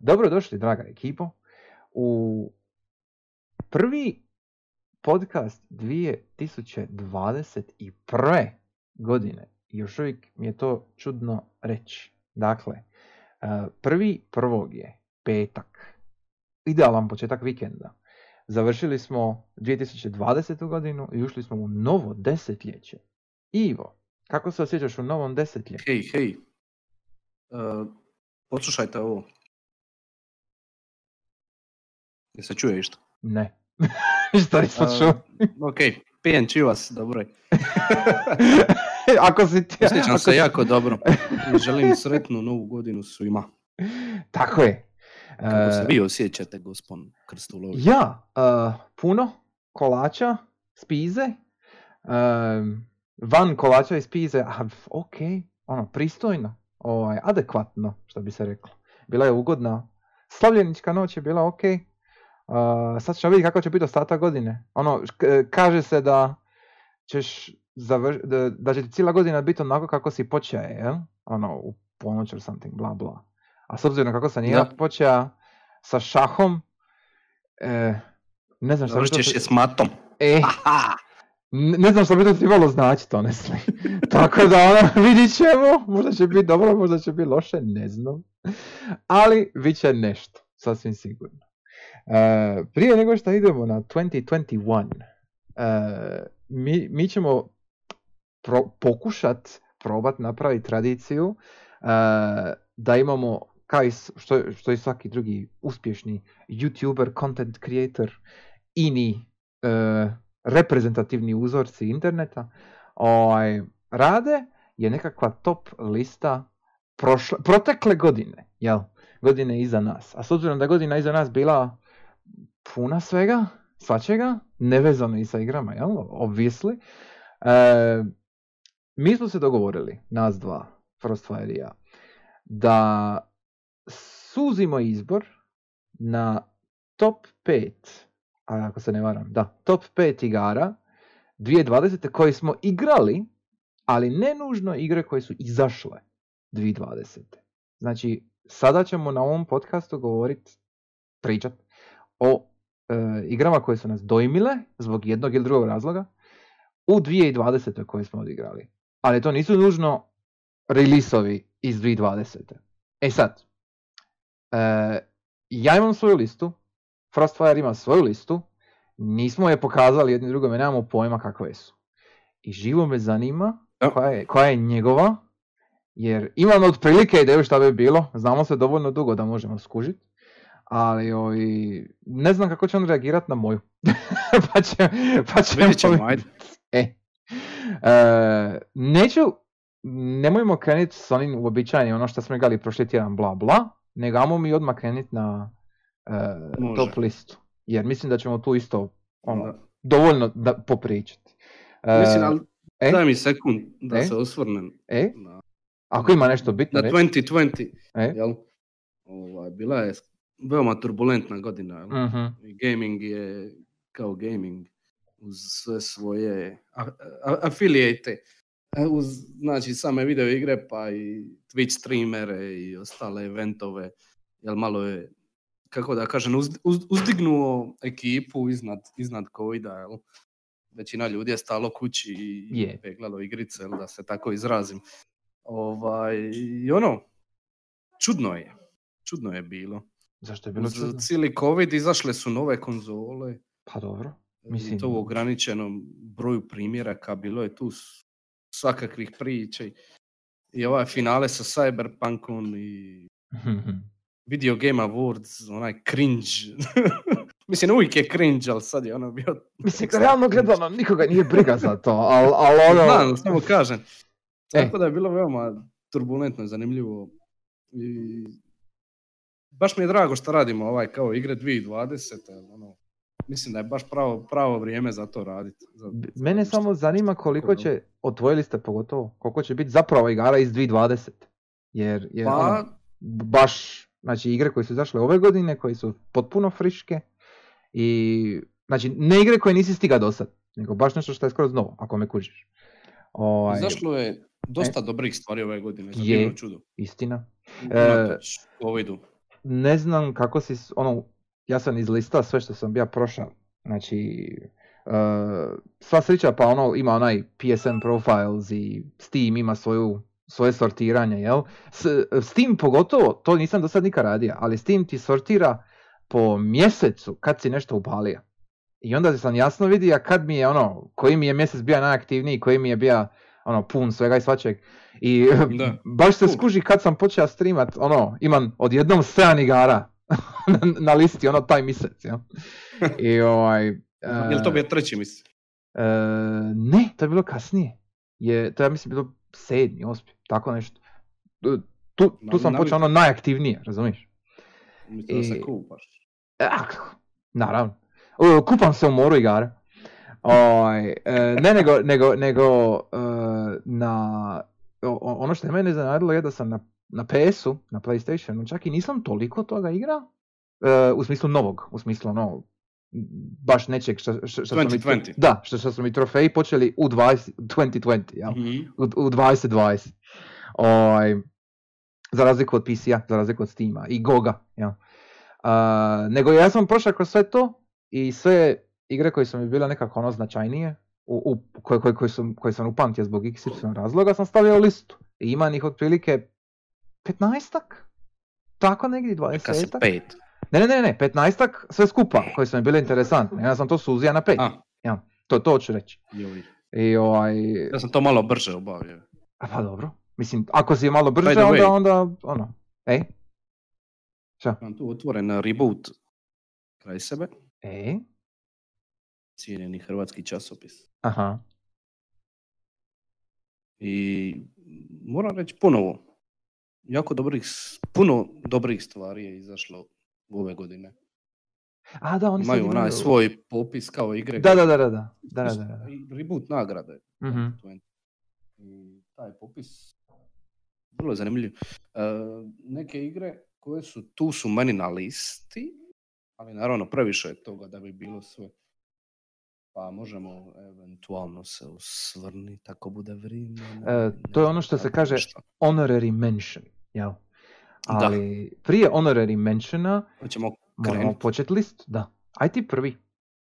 Dobro došli, draga ekipo, u prvi podcast 2021. godine. Još uvijek mi je to čudno reći. Dakle, prvi prvog je petak. Idealan početak vikenda. Završili smo 2020. godinu i ušli smo u novo desetljeće. Ivo, kako se osjećaš u novom desetljeću? Hej, hej. Uh, poslušajte ovo. Je se čuje išto? Ne. Šta nisam čuo? ok, pijem čivas, dobro je. ako si ti... Osjećam ako se si- jako dobro. Želim sretnu novu godinu svima. Tako je. Kako se E, vi osjećate, gospon Krstulovi? Ja, uh, puno kolača, spize, um, van kolača i spize, a ok, ono, pristojno, ovaj, adekvatno, što bi se reklo. Bila je ugodna, slavljenička noć je bila ok, uh, sad ćemo vidjeti kako će biti ostatak godine. Ono, kaže se da ćeš završ- da, da će ti cijela godina biti onako kako si počeo, jel? Ono, u ponoć or something, bla bla. A s obzirom kako sam ja počeo sa šahom, e, ne znam što Završit ćeš je s matom. E, Aha! Ne znam što bi to trebalo značiti, honestly. Tako da, ono, vidit ćemo. Možda će biti dobro, možda će biti loše, ne znam. Ali, bit će nešto, sasvim sigurno. E, prije nego što idemo na 2021, e, mi, mi ćemo pro, pokušat probat napraviti tradiciju e, da imamo kao i što, što i svaki drugi uspješni youtuber, content creator, ini reprezentativni uzorci interneta ovaj, rade je nekakva top lista prošle, protekle godine, jel? Godine iza nas. A s obzirom da godina iza nas bila puna svega, svačega, nevezano i sa igrama, jel? Obvisli. E, mi smo se dogovorili, nas dva, Frostfire ja, da suzimo izbor na top 5, a ako se ne varam, da, top 5 igara 2020. koje smo igrali, ali ne nužno igre koje su izašle 2020. Znači, sada ćemo na ovom podcastu govoriti, pričat o e, igrama koje su nas dojmile zbog jednog ili drugog razloga u 2020. koje smo odigrali. Ali to nisu nužno releaseovi iz 2020. E sad, e, ja imam svoju listu, Frostfire ima svoju listu, nismo je pokazali jedni drugome, nemamo pojma kakve su. I živo me zanima Ja. koja je, koja je njegova, jer imam otprilike ideju šta bi bilo, znamo se dovoljno dugo da možemo skužiti, ali ovi, ne znam kako će on reagirati na moju. pa, će, pa ćemo Vidjet ćemo, ajde. E. E, neću, nemojmo krenuti s onim uobičajenim, ono što smo igrali prošli tjedan, bla bla, nego mi odmah krenuti na Može. top listu. Jer mislim da ćemo tu isto ono, Da. dovoljno da popričati. E, Mislim, ali e? daj mi sekund da E? se osvrnem e, na, ako ima nešto bitno na reći. 2020. E? Jel? Ovaj, bila je veoma turbulentna godina. Jel? I gaming je kao gaming uz sve svoje a- a- afiliate. E, Uz znači, same video igre pa i Twitch streamere i ostale eventove. Jel malo je, kako da kažem, uz, uz- uzdignuo ekipu iznad, iznad covida. Jel? Većina ljudi je stalo kući i Je. peglalo igrice, jel, da se tako izrazim. Ovaj, I ono, čudno je. Čudno je bilo. Zašto je bilo Uz čudno? cijeli covid izašle su nove konzole. Pa dobro. I Mislim- to u ograničenom broju primjeraka, bilo je tu svakakvih priča. i- I ovaj finale sa Cyberpunkom i Video Game Awards, onaj cringe. Mislim, uvijek je cringe, ali sad je ono bio... Mislim, realno gledano, nikoga nije briga za to, ali al ono... Znam, samo kažem. E. Tako da je bilo veoma turbulentno i zanimljivo. I baš mi je drago što radimo ovaj kao igre 2020. jer Ono, mislim da je baš pravo, pravo vrijeme za to raditi. Za, za Mene što- samo zanima koliko će, odvojili ste pogotovo, koliko će biti zapravo igara iz 2020. Jer, jer Pa, ono, baš, znači igre koje su izašle ove godine, koje su potpuno friške i, znači ne igre koje nisi stiga do sad, nego baš nešto što je skroz novo, ako me kužiš. Ovaj, Izašlo je dosta dobrih stvari ove godine, za Je. čudo. Istina. Unatoč covidu. ne znam kako si, ono, ja sam izlistao sve što sam bio prošao. Znači, uh, sva sreća pa ono ima onaj PSN profiles i Steam ima svoju, svoje sortiranje, jel? S, Steam pogotovo, to nisam do sad nikad radio, ali Steam ti sortira po mjesecu kad si nešto upalio. I onda sam jasno vidio kad mi je ono, koji mi je mjesec bio najaktivniji, koji mi je bio ono pun svega i svačeg. I Da. baš se skuži kad sam počeo streamat, ono, imam odjednom 7 igara na, listi, ono, taj mjesec, jel? I ovaj... Je li to e, bio treći mjesec? e, ne, to je bilo kasnije. Je, to je, ja mislim, bilo sedmi, osmi, tako nešto. Tu, tu, Na- sam na- počeo ono najaktivnije, razumiješ? Mislim da se kupaš. Ah, naravno. O, kupam se u moru igara. Ovaj, e, ne, nego, nego, nego e, na, ono što je mene iznenadilo je da sam na, na PS-u, na PlayStationu, čak i nisam toliko toga igrao, e, u smislu novog, u smislu ono, baš nečeg što, što, što su mi, 2020. da, što, što su mi trofeji počeli u 20, 2020, jel? Mhm. u, u 2020. Ovaj, za razliku od PC-a, za razliku od Steama i Goga. Ja. nego ja sam prošao kroz sve to i sve igre koje su mi bile nekako ono značajnije, u, u, koje, koje, koje, sam, koje sam upamtio zbog XY razloga, sam stavio u listu. I ima ih otprilike 15-ak? Tako negdje, Kad si 20 pet. Ne, ne, ne, ne, 15 sve skupa koje su mi bile interesantne. Ja sam to suzio na 5. A, To, to hoću reći. I ovaj, Ja sam to malo brže obavio. a pa dobro. Mislim, ako si malo brže, onda, onda, ono, ej, Imam tu otvoren reboot kraj sebe. ej, Cijenjeni hrvatski časopis. aha, I moram reći ponovo, jako dobrih, puno dobrih stvari je izašlo ove godine. A da, oni Imaju onaj onaj svoj popis kao igre. Da, da, da, da. da, da, da, da. Reboot nagrade. Mm-hmm. I taj popis vrlo je zanimljiv. Uh, neke igre koje su tu su meni na listi, ali naravno previše je toga da bi bilo sve. Pa možemo eventualno se usvrni, tako bude vrijeme. E, to je ono što se kaže honorary mention, jel? Ja. Ali prije honorary mentiona Hoćemo moramo početi list, da. Aj ti prvi.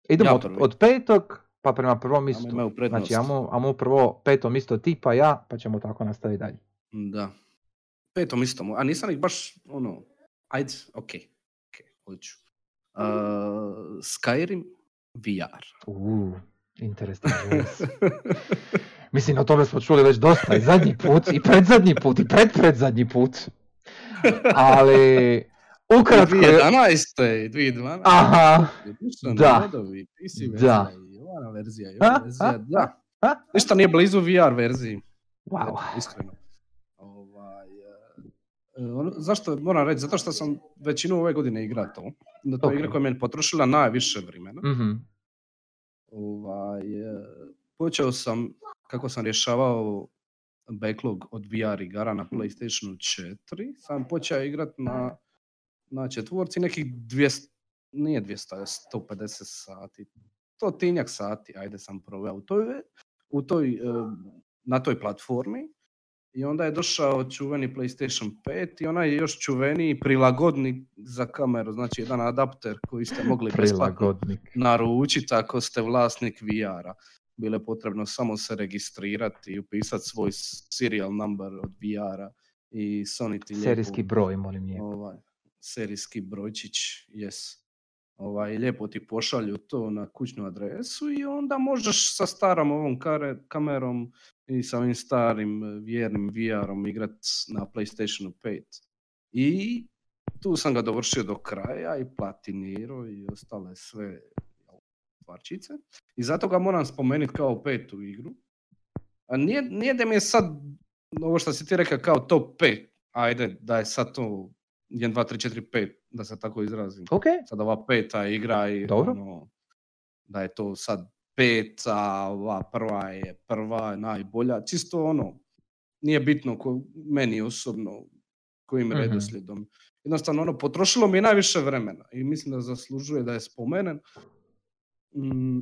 Idemo Ja od, od petog, pa prema prvom istu. Znači, ajmo, ajmo prvo peto isto ti, pa ja, pa ćemo tako nastaviti dalje. Da. Petom isto. mo- A nisam ih baš, ono, ajde, ok, ok, hoću. Uh, Skyrim VR. Uuu, interesting. Mislim, o tome smo čuli već dosta i zadnji put, i predzadnji put, i predpredzadnji put. Ali, ukratko je... 2011. 2012. Aha, da. Rodovi, PC Da. i ova verzija, i ova verzija, da. Ništa nije blizu VR verziji. wow. Iskreno. Ovaj, ono, zašto moram reći? Zato što sam većinu ove godine igrao to. Da to je igra koja je meni potrošila najviše vremena. Mhm. Ovaj, e, počeo sam, kako sam rješavao backlog od VR igara na PlayStationu 4, sam počeo igrat na, na četvorci nekih 200, nije 200, 150 sati. To tinjak sati, ajde sam proveo u toj, u toj, e, na toj platformi. I onda je došao čuveni PlayStation 5 i onaj još čuveniji prilagodnik za kameru, znači jedan adapter koji ste mogli Prilagodnik. naručiti ako ste vlasnik VR-a. Bilo je potrebno samo se registrirati i upisati svoj serial number od VR-a i Sony ti lijepo- Serijski broj, molim lijepo. ovaj, serijski brojčić, yes. Ovaj, lijepo ti pošalju to na kućnu adresu i onda možeš sa starom ovom kare, kamerom i sa ovim starim eh, vjernim VR-om igrat na PlayStationu 5. I tu sam ga dovršio do kraja i platinirao i ostale sve stvarčice. I zato ga moram spomenuti kao petu igru. A nije, nije da mi je sad ovo što si ti rekao kao top 5, ajde da je sad to 1, 2, 3, 4, 5, da se tako izrazim. Ok, Sad ova peta igra i Dobro. ono, da je to sad peta, ova prva je prva, najbolja. Čisto ono, nije bitno ko, meni osobno kojim Mhm. redoslijedom. Jednostavno ono, potrošilo mi je najviše vremena i mislim da zaslužuje da je spomenen. Mm,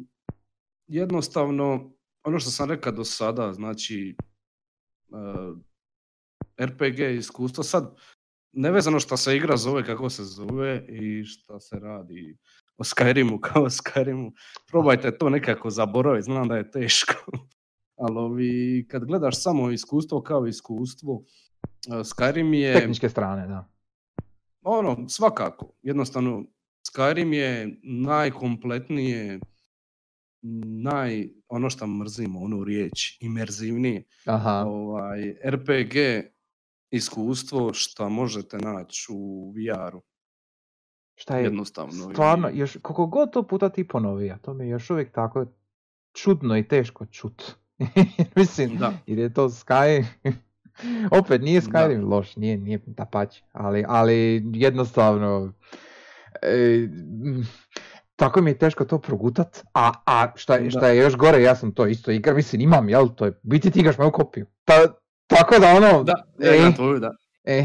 jednostavno, ono što sam rekao do sada, znači eh, RPG iskustvo, sad nevezano što se igra zove kako se zove i šta se radi o Skyrimu kao o Skyrimu, probajte to nekako zaboraviti, znam da je teško. Ali ovi, kad gledaš samo iskustvo kao iskustvo, e, Skyrim je... Tehničke strane, da. Ono, svakako. Jednostavno, Skyrim je najkompletnije, naj, ono što mrzimo, ono riječ, imerzivnije. Aha. Ovaj, RPG iskustvo što možete naći u VR-u. Šta je Jednostavno. stvarno, još, koliko god to puta ti ponovi, a to mi je još uvijek tako čudno i teško čut. Mislim, Da. jer je to Sky, opet nije Da. Skyrim loš, nije, nije dapače, ali, ali jednostavno, e, tako mi je teško to progutat, a, a šta, šta je još gore, ja sam to isto igra, mislim imam, jel, to je, biti ti igraš moju kopiju. Ta, tako da ono, Da, ja e, tvoju, da. e,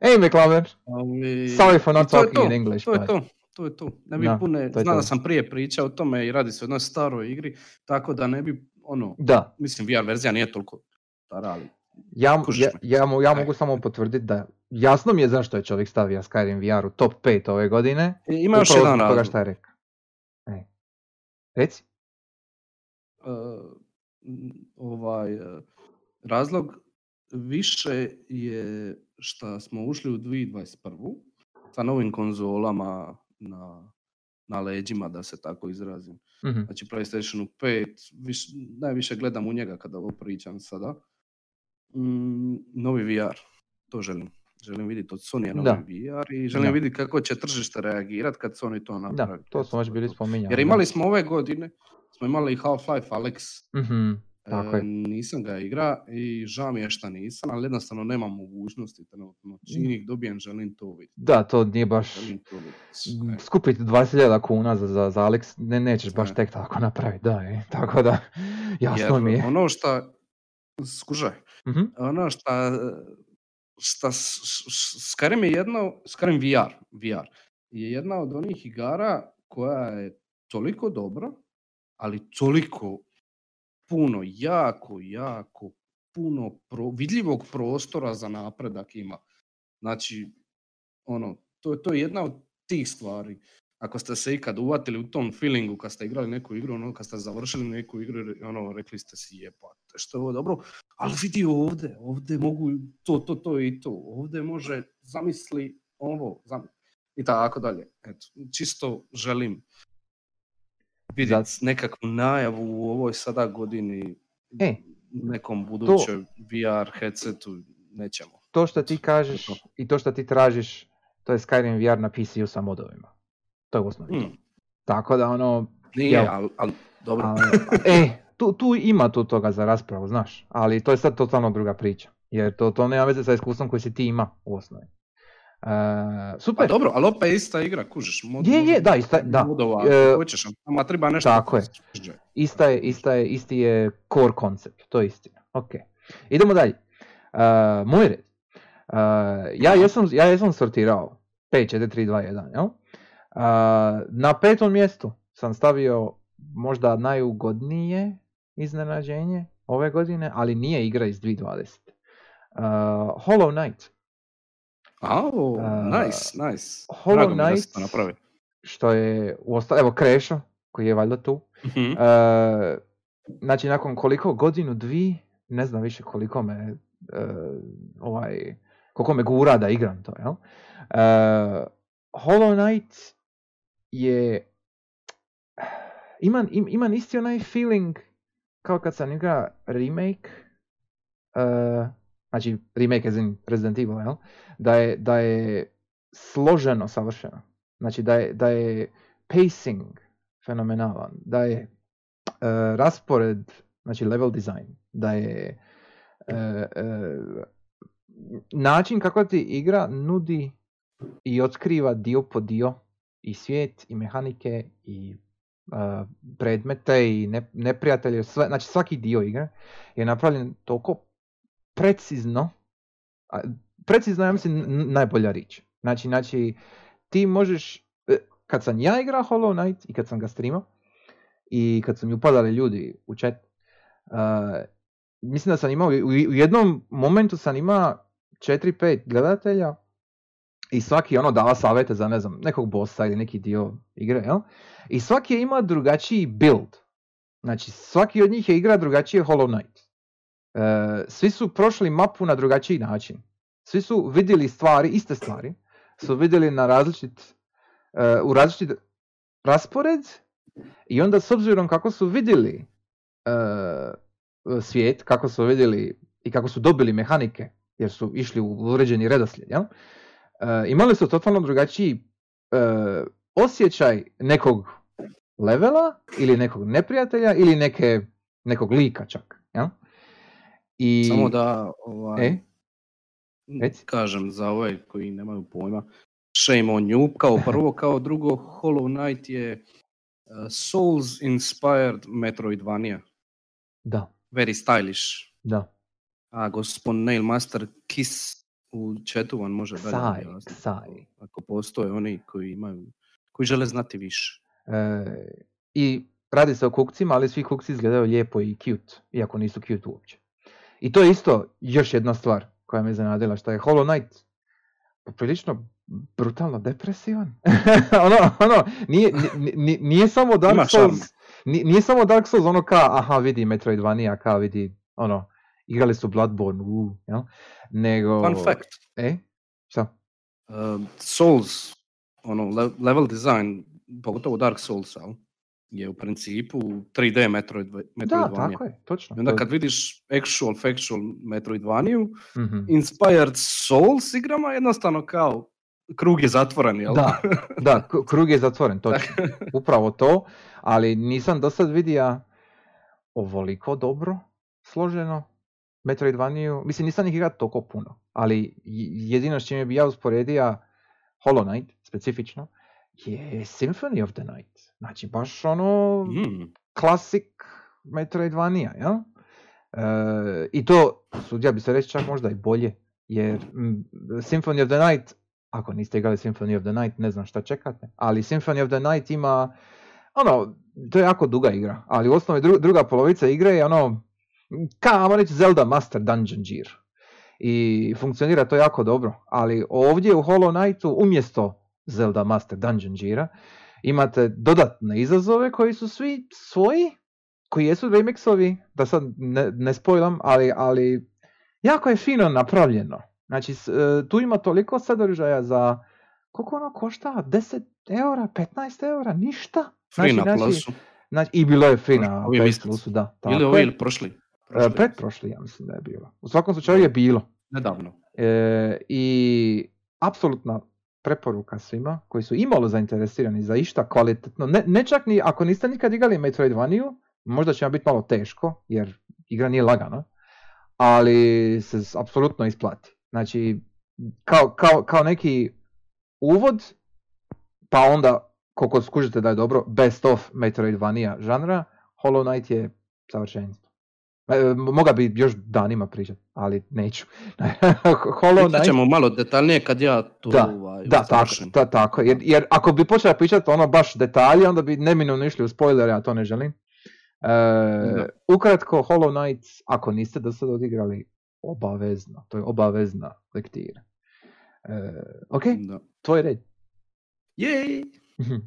ej McLaren, Ali- sorry for not talking to, in English, To je to, to je to. Ne bi Da, pune, znam da sam prije pričao o tome i radi se o jednoj staroj igri, tako da ne bi, ono, da, mislim VR verzija nije toliko stara, ali Ja, ja, ja, ja mogu samo potvrditi da jasno mi je zašto je čovjek stavio Skyrim VR u top 5 ove godine. E, ima još jedan razlog. šta je rekao. E. Reci. M, ovaj, e, razlog više je što smo ušli u 2021. sa novim konzolama na, na leđima, da se tako izrazim. Mhm. Znači PlayStationu 5, viš, najviše gledam u njega kada ovo pričam sada. Mm, novi VR, to želim. Želim vidjeti od Sony novi Da. VR i želim Da. vidjeti kako će tržište reagirati kad Sony to Da, napravi. to smo već bili spominjali. Jer da. imali smo ove godine, smo imali Half-Life Alex, Mhm, tako e, je. nisam ga igra i žao mi je šta nisam, ali jednostavno nemam mogućnosti trenutno. Čim ih dobijem, želim to vidjeti. Da, to nije baš... To. E, Skupiti 20.000 kuna za, za, za Alex, ne, nećeš baš tek tako napraviti, da, e. tako da, jasno Jer mi je. ono šta, skužaj, Mhm, ono šta, šta Skyrim je jedna, Skyrim VR, VR je jedna od onih igara koja je toliko dobra, ali toliko puno, jako, jako puno pro, vidljivog prostora za napredak ima. Znači, ono, to, to je jedna od tih stvari. Ako ste se ikad uvatili u tom feelingu kad ste igrali neku igru, ono, kad ste završili neku igru, ono, rekli ste si jebate, što je ovo dobro, ali vidi ovdje, ovdje mogu to, to, to i to, ovdje može, zamisli ovo, zam... i tako dalje. Eto, čisto želim vidjeti nekakvu najavu u ovoj sada godini, E, nekom budućoj VR headsetu, nećemo. To što ti kažeš i to što ti tražiš, to je Skyrim VR na PC-u sa modovima. To je osnovi to. Mm, Tako da ono, nije, Jel? ali, ali dobro. Ali, e, tu, tu ima tu toga za raspravu, znaš, ali to je sad totalno druga priča. Jer to, to nema veze sa iskustvom koji si ti ima u osnovi. Pa super, dobro, ali opet je ista igra, kužiš. Mod, Je, je, da, ista- da. Modova, E, hoćeš, ama treba nešto. tako je. ista je, ista je, isti je core koncept, to je istina. Ok, idemo dalje. E, moj red. E, ja, jesam, ja jesam sortirao 5, 4, 3, 2, 1, jel? Na petom mjestu sam stavio možda najugodnije iznenađenje ove godine, ali nije igra iz 2020. Uh, Hollow Knight, Au, A, nice, nice. Hollow Drago Knight- napravi. što je, uosta- evo Krešo, koji je valjda tu, Mhm. E, znači nakon koliko godinu, dvi, ne znam više koliko me e, ovaj, koliko me gura da igram to, jel? E, Hollow Knight je ima, im, ima isti onaj feeling kao kad sam igra remake e, znači remake as in Resident Evil, jel? Da je, da je složeno savršeno. Znači da je, da je pacing fenomenalan, da je e, raspored, znači level design, da je e, način kako ti igra nudi i otkriva dio po dio i svijet i mehanike i e, predmete i ne, neprijatelje, sve, znači svaki dio igre je napravljen toliko precizno, a, precizno ja mislim, najbolja riječ. Znači, znači, ti možeš, e, kad sam ja igrao Hollow Knight i kad sam ga streamao, i kad su mi upadali ljudi u chat, uh, mislim da sam imao, u jednom momentu sam imao 4-5 gledatelja i svaki ono dava savjete za ne znam, nekog bossa ili neki dio igre, jel? I svaki ima drugačiji build. Znači, svaki od njih je igra drugačije Hollow Knight. E, svi su prošli mapu na drugačiji način. Svi su vidjeli stvari, iste stvari, su vidjeli na različit, e, u različit raspored i onda s obzirom kako su vidjeli e, svijet, kako su vidjeli i kako su dobili mehanike, jer su išli u uređeni redoslijed, jel? Imali su totalno drugačiji osjećaj nekog levela ili nekog neprijatelja ili neke, nekog lika čak. Ja? I... Samo da ovaj, e? kažem za ove koji nemaju pojma, shame on you, kao prvo, kao drugo, Hollow Knight je uh, Souls inspired Metroidvania. Da. Very stylish. Da. A gospodin Nailmaster Kiss u chatu vam može dalje. Saj, Ako postoje oni koji imaju, koji žele znati više. E, I radi se o kukcima, ali svi kukci izgledaju lijepo i cute, iako nisu cute uopće. I to je isto još jedna stvar koja me iznenadila, što je Hollow Knight poprilično brutalno depresivan. ono, ono, nije, nije, nije samo Dark Souls, nije, nije, samo Dark Souls ono kao, aha vidi Metroidvania, kao vidi, ono, igrali su Bloodborne, uh, jel? Nego... Fun fact. E? Šta? Uh, Souls, ono, level design pogotovo Dark Souls, je u principu 3D Metroid, Metroidvania. Da, tako je, točno. I onda kad vidiš actual, factual Metroidvaniju, mm inspired Souls igrama, jednostavno kao krug je zatvoren, jel? Da, da, krug je zatvoren, točno. Upravo to, ali nisam do sad vidio ovoliko dobro složeno Metroidvaniju. Mislim, nisam ih igrao toliko puno, ali jedino s čime bi ja usporedio Hollow Knight, specifično, je Symphony of the Night. Znači baš ono mm. klasik Metroidvania, jel? E, I to, sudja bi se reći čak možda i bolje, jer m, Symphony of the Night, ako niste igrali Symphony of the Night, ne znam šta čekate, ali Symphony of the Night ima, ono, to je jako duga igra, ali u osnovi dru, druga polovica igre je ono, kao reći Zelda Master Dungeon Gear. I funkcionira to jako dobro, ali ovdje u Hollow Knightu umjesto Zelda Master Dungeon Gira, imate dodatne izazove koji su svi svoji, koji jesu remixovi, da sad ne, ne spojlam, ali, ali jako je fino napravljeno. Znači, e, tu ima toliko sadržaja za, koliko ono košta? 10 eura, 15 eura, ništa? Free znači, na znači, Znači, I bilo je free na Plusu, da. Ili ovo ili prošli? Prošli. E, prošli, ja mislim da je bilo. U svakom slučaju je bilo. Nedavno. E, I apsolutna preporuka svima koji su imalo zainteresirani za išta kvalitetno. Ne, ne čak ni ako niste nikad igrali Metroidvaniju, možda će vam biti malo teško, jer igra nije lagana, ali se apsolutno isplati. Znači, kao, kao, kao neki uvod, pa onda, koliko skužite da je dobro, best of Metroidvania žanra, Hollow Knight je savršenstvo. E, moga bi još danima pričati, ali neću. Hollow Knight... ćemo malo detaljnije kad ja to da, ovaj, da, tako, da, tako. Jer, jer ako bi počela pričati ono baš detalje, onda bi neminovno išli u spoiler, ja to ne želim. E, ukratko, Hollow Knight, ako niste do sada odigrali, obavezno. To je obavezna lektira. E, ok, da. tvoj red. Jej!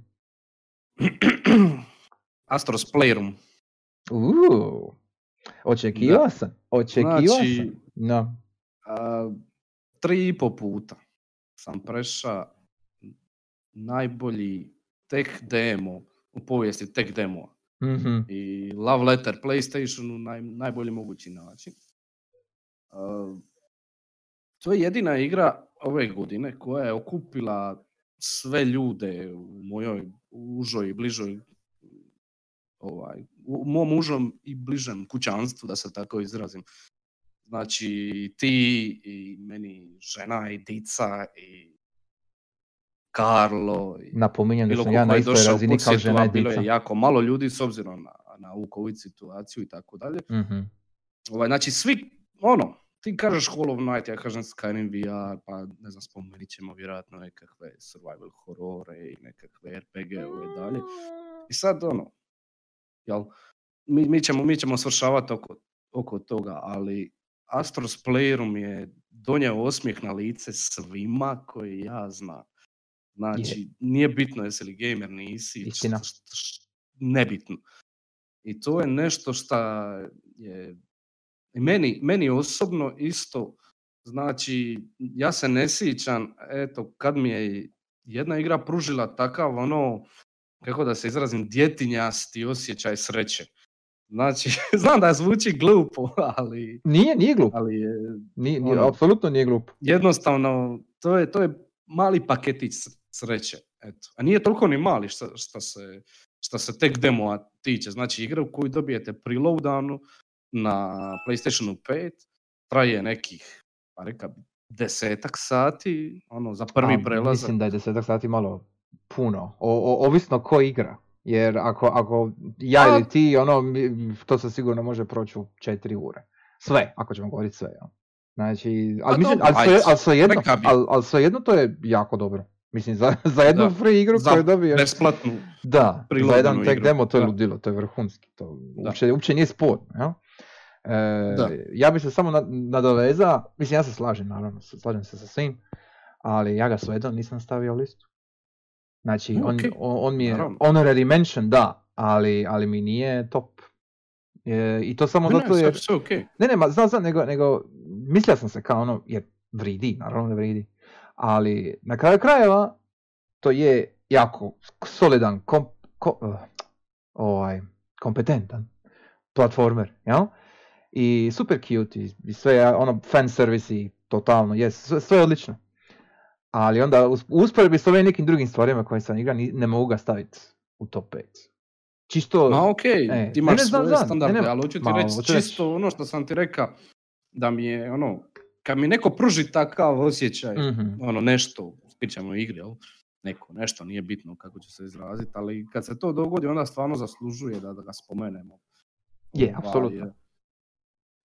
Astros Playroom. Uuu. Očekivao sam, očekivao znači, sam. No. A, tri i po puta sam prešao najbolji tech demo u povijesti tech demo mm i love letter PlayStationu naj, najbolji mogući način. to je jedina igra ove godine koja je okupila sve ljude u mojoj užoj i bližoj ovaj, u mom užom i bližem kućanstvu, da se tako izrazim. Znači, ti i meni žena i dica i Karlo. I Napominjem da sam ja na istoj razini kao žena i dica. Bilo je jako malo ljudi s obzirom na, na ovu COVID situaciju i tako dalje. Mhm. Ovaj, znači, svi, ono, ti kažeš Hollow Knight, ja kažem Skyrim VR, pa ne znam, spomenut ćemo vjerojatno nekakve survival horore i nekakve RPG-ove dalje. I sad, ono, jel? Mi, mi, ćemo, mi ćemo svršavati oko, oko toga, ali Astros Playroom je donio osmijeh na lice svima koji ja znam. Znači, nije bitno jesi li gamer, nisi, Istina. nebitno. I to je nešto što je meni, meni osobno isto, znači, ja se ne sjećam, eto, kad mi je jedna igra pružila takav, ono, kako da se izrazim, djetinjasti osjećaj sreće. Znači, znam da zvuči glupo, ali, Nije, nije glup. ali je Nije, nije, ono- apsolutno nije glup. jednostavno, to je, to je mali paketić sreće. Eto. A nije toliko ni mali šta, šta, se, šta se tek demoa tiče. Znači igra u koju dobijete preloadanu na PlayStationu 5, traje nekih, pa reka desetak sati, ono, za prvi A, prelazak. Mislim da je desetak sati malo puno. O, o- ovisno ko igra. Jer ako, ako ja ili ti, ono, to se sigurno može proći u četiri ure. Sve, ako ćemo govoriti sve. Znači, ali, mislim, ali, sve, ali, svejedno, ali, ali svejedno to je jako dobro. Mislim, za, za jednu Da, free igru za koju dobiješ... Besplatnu. Da, za jedan tek igru, demo to je da. ludilo, to je vrhunski. To uopće, uopće nije sporno. Jel? E, Da. ja bi se samo na- nadovezao, mislim ja se slažem naravno, slažem se sa svim, ali ja ga svejedno nisam stavio u listu. Znači, No, on, okej, on, on mi je naravno. honorary mention, da, ali, ali mi nije top. E, I to samo Ne, ne, zato jer... sve okej. Ne, ne, ma, znam, znam, nego, nego mislio sam se kao ono, jer vridi, naravno da vridi, ali na kraju krajeva to je jako solidan, kom, ko- uh, ovaj, kompetentan platformer, jel? I super cute i, i sve, je, ono, fan service i totalno, jes, sve, sve odlično. Ali onda u usporedbi s ovim nekim drugim stvarima koje sam igra, ne mogu ga staviti u top 5. Čisto... Ma okej, E, ti ne, imaš ne, znam, svoje znam, standarde, ne, ne, ali hoću ti reći čisto ono što sam ti rekao, da mi je ono, kad mi neko pruži takav osjećaj, Mhm. ono nešto, pričamo o igri, neko, nešto, nije bitno kako će se izraziti, ali kad se to dogodi, onda stvarno zaslužuje da, da ga spomenemo. Je, Ovaj, apsolutno.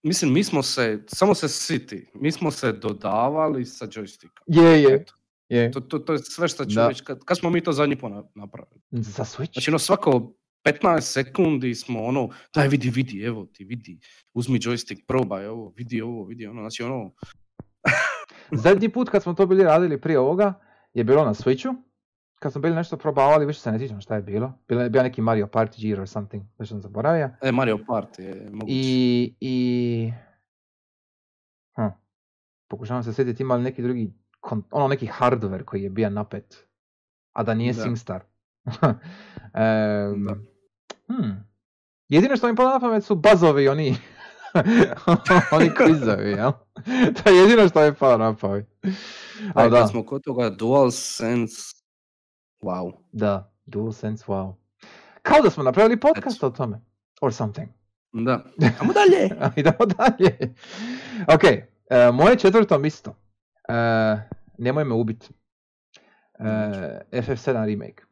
Mislim, mi smo se, samo se siti, mi smo se dodavali sa joystickom. Je, je, Eto, je. to, to, to je sve što ću Da. reći. Kad, kad smo mi to zadnji put na- napravili? Za Switch? Znači ono svako 15 sekundi smo ono, daj vidi, vidi, evo ti vidi, uzmi joystick, probaj ovo, vidi ovo, vidi ono, znači ono, Zadnji put kad smo to bili radili prije ovoga je bilo na Switchu. Kad smo bili nešto probavali, više se ne sjećam šta je bilo. Bilo je bio neki Mario Party Gear or something, nešto sam zaboravio. e, Mario Party je moguće. I, i... Hm. Pokušavam se sjetiti ima li neki drugi, ono neki hardware koji je bio napet, a da nije Da. SingStar. Em, Da. hmm. Jedino što mi pada na pamet su bazovi oni, oni kvizovi, jel? to je jedino što mi pada na pamet. Ali da, smo kod toga DualSense, wow. da, DualSense, wow. Kao da smo napravili podcast o tome, or something. Da, ajmo dalje. Idemo dalje. Ok, e, moje četvrto misto. E, nemoj me ubiti. E, FF7 remake.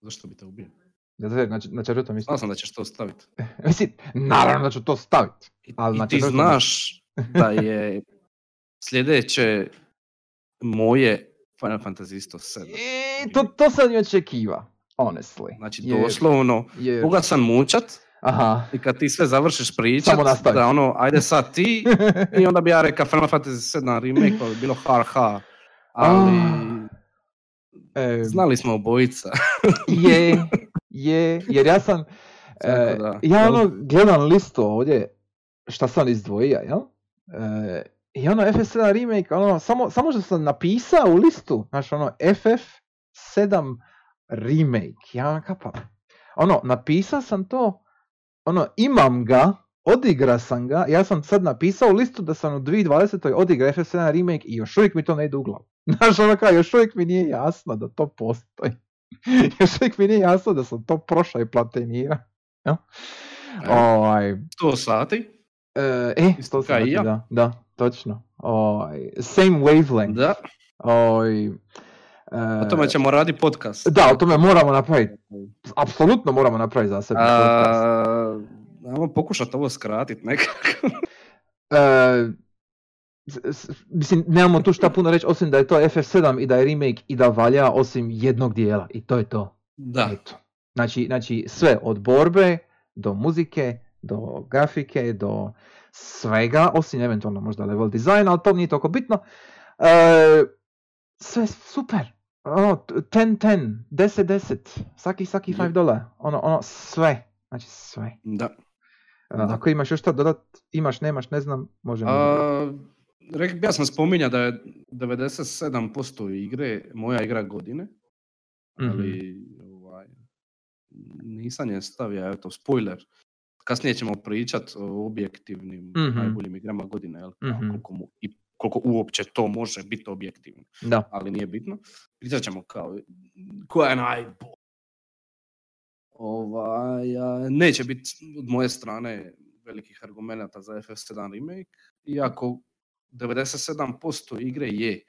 Zašto bi te ubio? Zato jer na, č- na četvrtom mjestu. Znao sam da ćeš to staviti. Mislim, naravno da ću to staviti. Ali i na ti znaš da je sljedeće moje Final Fantasy isto 7. I to, to sam i očekiva, honestly. Znači doslovno, jer- moga sam mučat Aha. i kad ti sve završiš pričat, da ono, ajde sad ti, i onda bi ja rekao Final Fantasy 7 remake, to bi bilo ha ha, ali E, znali smo obojica. je, je, jer ja sam, e, ja ono gledam listu ovdje šta sam izdvojio, jel? E, I ono FF7 remake, ono, samo, samo što sam napisao u listu, znači ono FF7 remake, ja ono. Ono, napisao sam to, ono, imam ga, odigra sam ga, ja sam sad napisao u listu da sam u 2020. odigra FF7 remake i još uvijek mi to ne ide u glavu. Znaš, ono kao, još uvijek mi nije jasno da to postoji. još uvijek mi nije jasno da sam to prošao i platinirao. Jel? Evo. Ovaj, 100 sati, e, e, Isto to sam kao i rekao, ja. da, da, točno. Ovaj, same wavelength. da, Ovaj, o tome e, ćemo raditi podcast. Da, o tome moramo napraviti. Apsolutno moramo napraviti zasebni podcast. A, ajmo pokušati ovo skratiti nekako. E, mislim, nemamo tu šta puno reći, osim da je to FF7 i da je remake i da valja osim jednog dijela. I to je to. Da, Eto. Znači, znači sve od borbe do muzike, do grafike, do svega, osim eventualno možda level design, ali to nije toliko bitno. E, sve super. Ono, 10-10, 10-10, svaki, svaki 5 dolara, ono, ono, sve, znači sve. Da. A, Ako imaš još šta dodat, imaš, nemaš, ne znam, možemo. A, rek, ja sam spominja da je 97% igre moja igra godine, ali ovaj, nisam je stavio, eto, spoiler. Kasnije ćemo pričat o objektivnim Mhm. najboljim igrama godine, jel? Mhm. koliko, mu, i koliko uopće to može biti objektivno, Da. ali nije bitno. Pričat ćemo kao koja je najbolja. Ovaj, neće biti od moje strane velikih argumenata za FF7 remake, iako 97% igre je,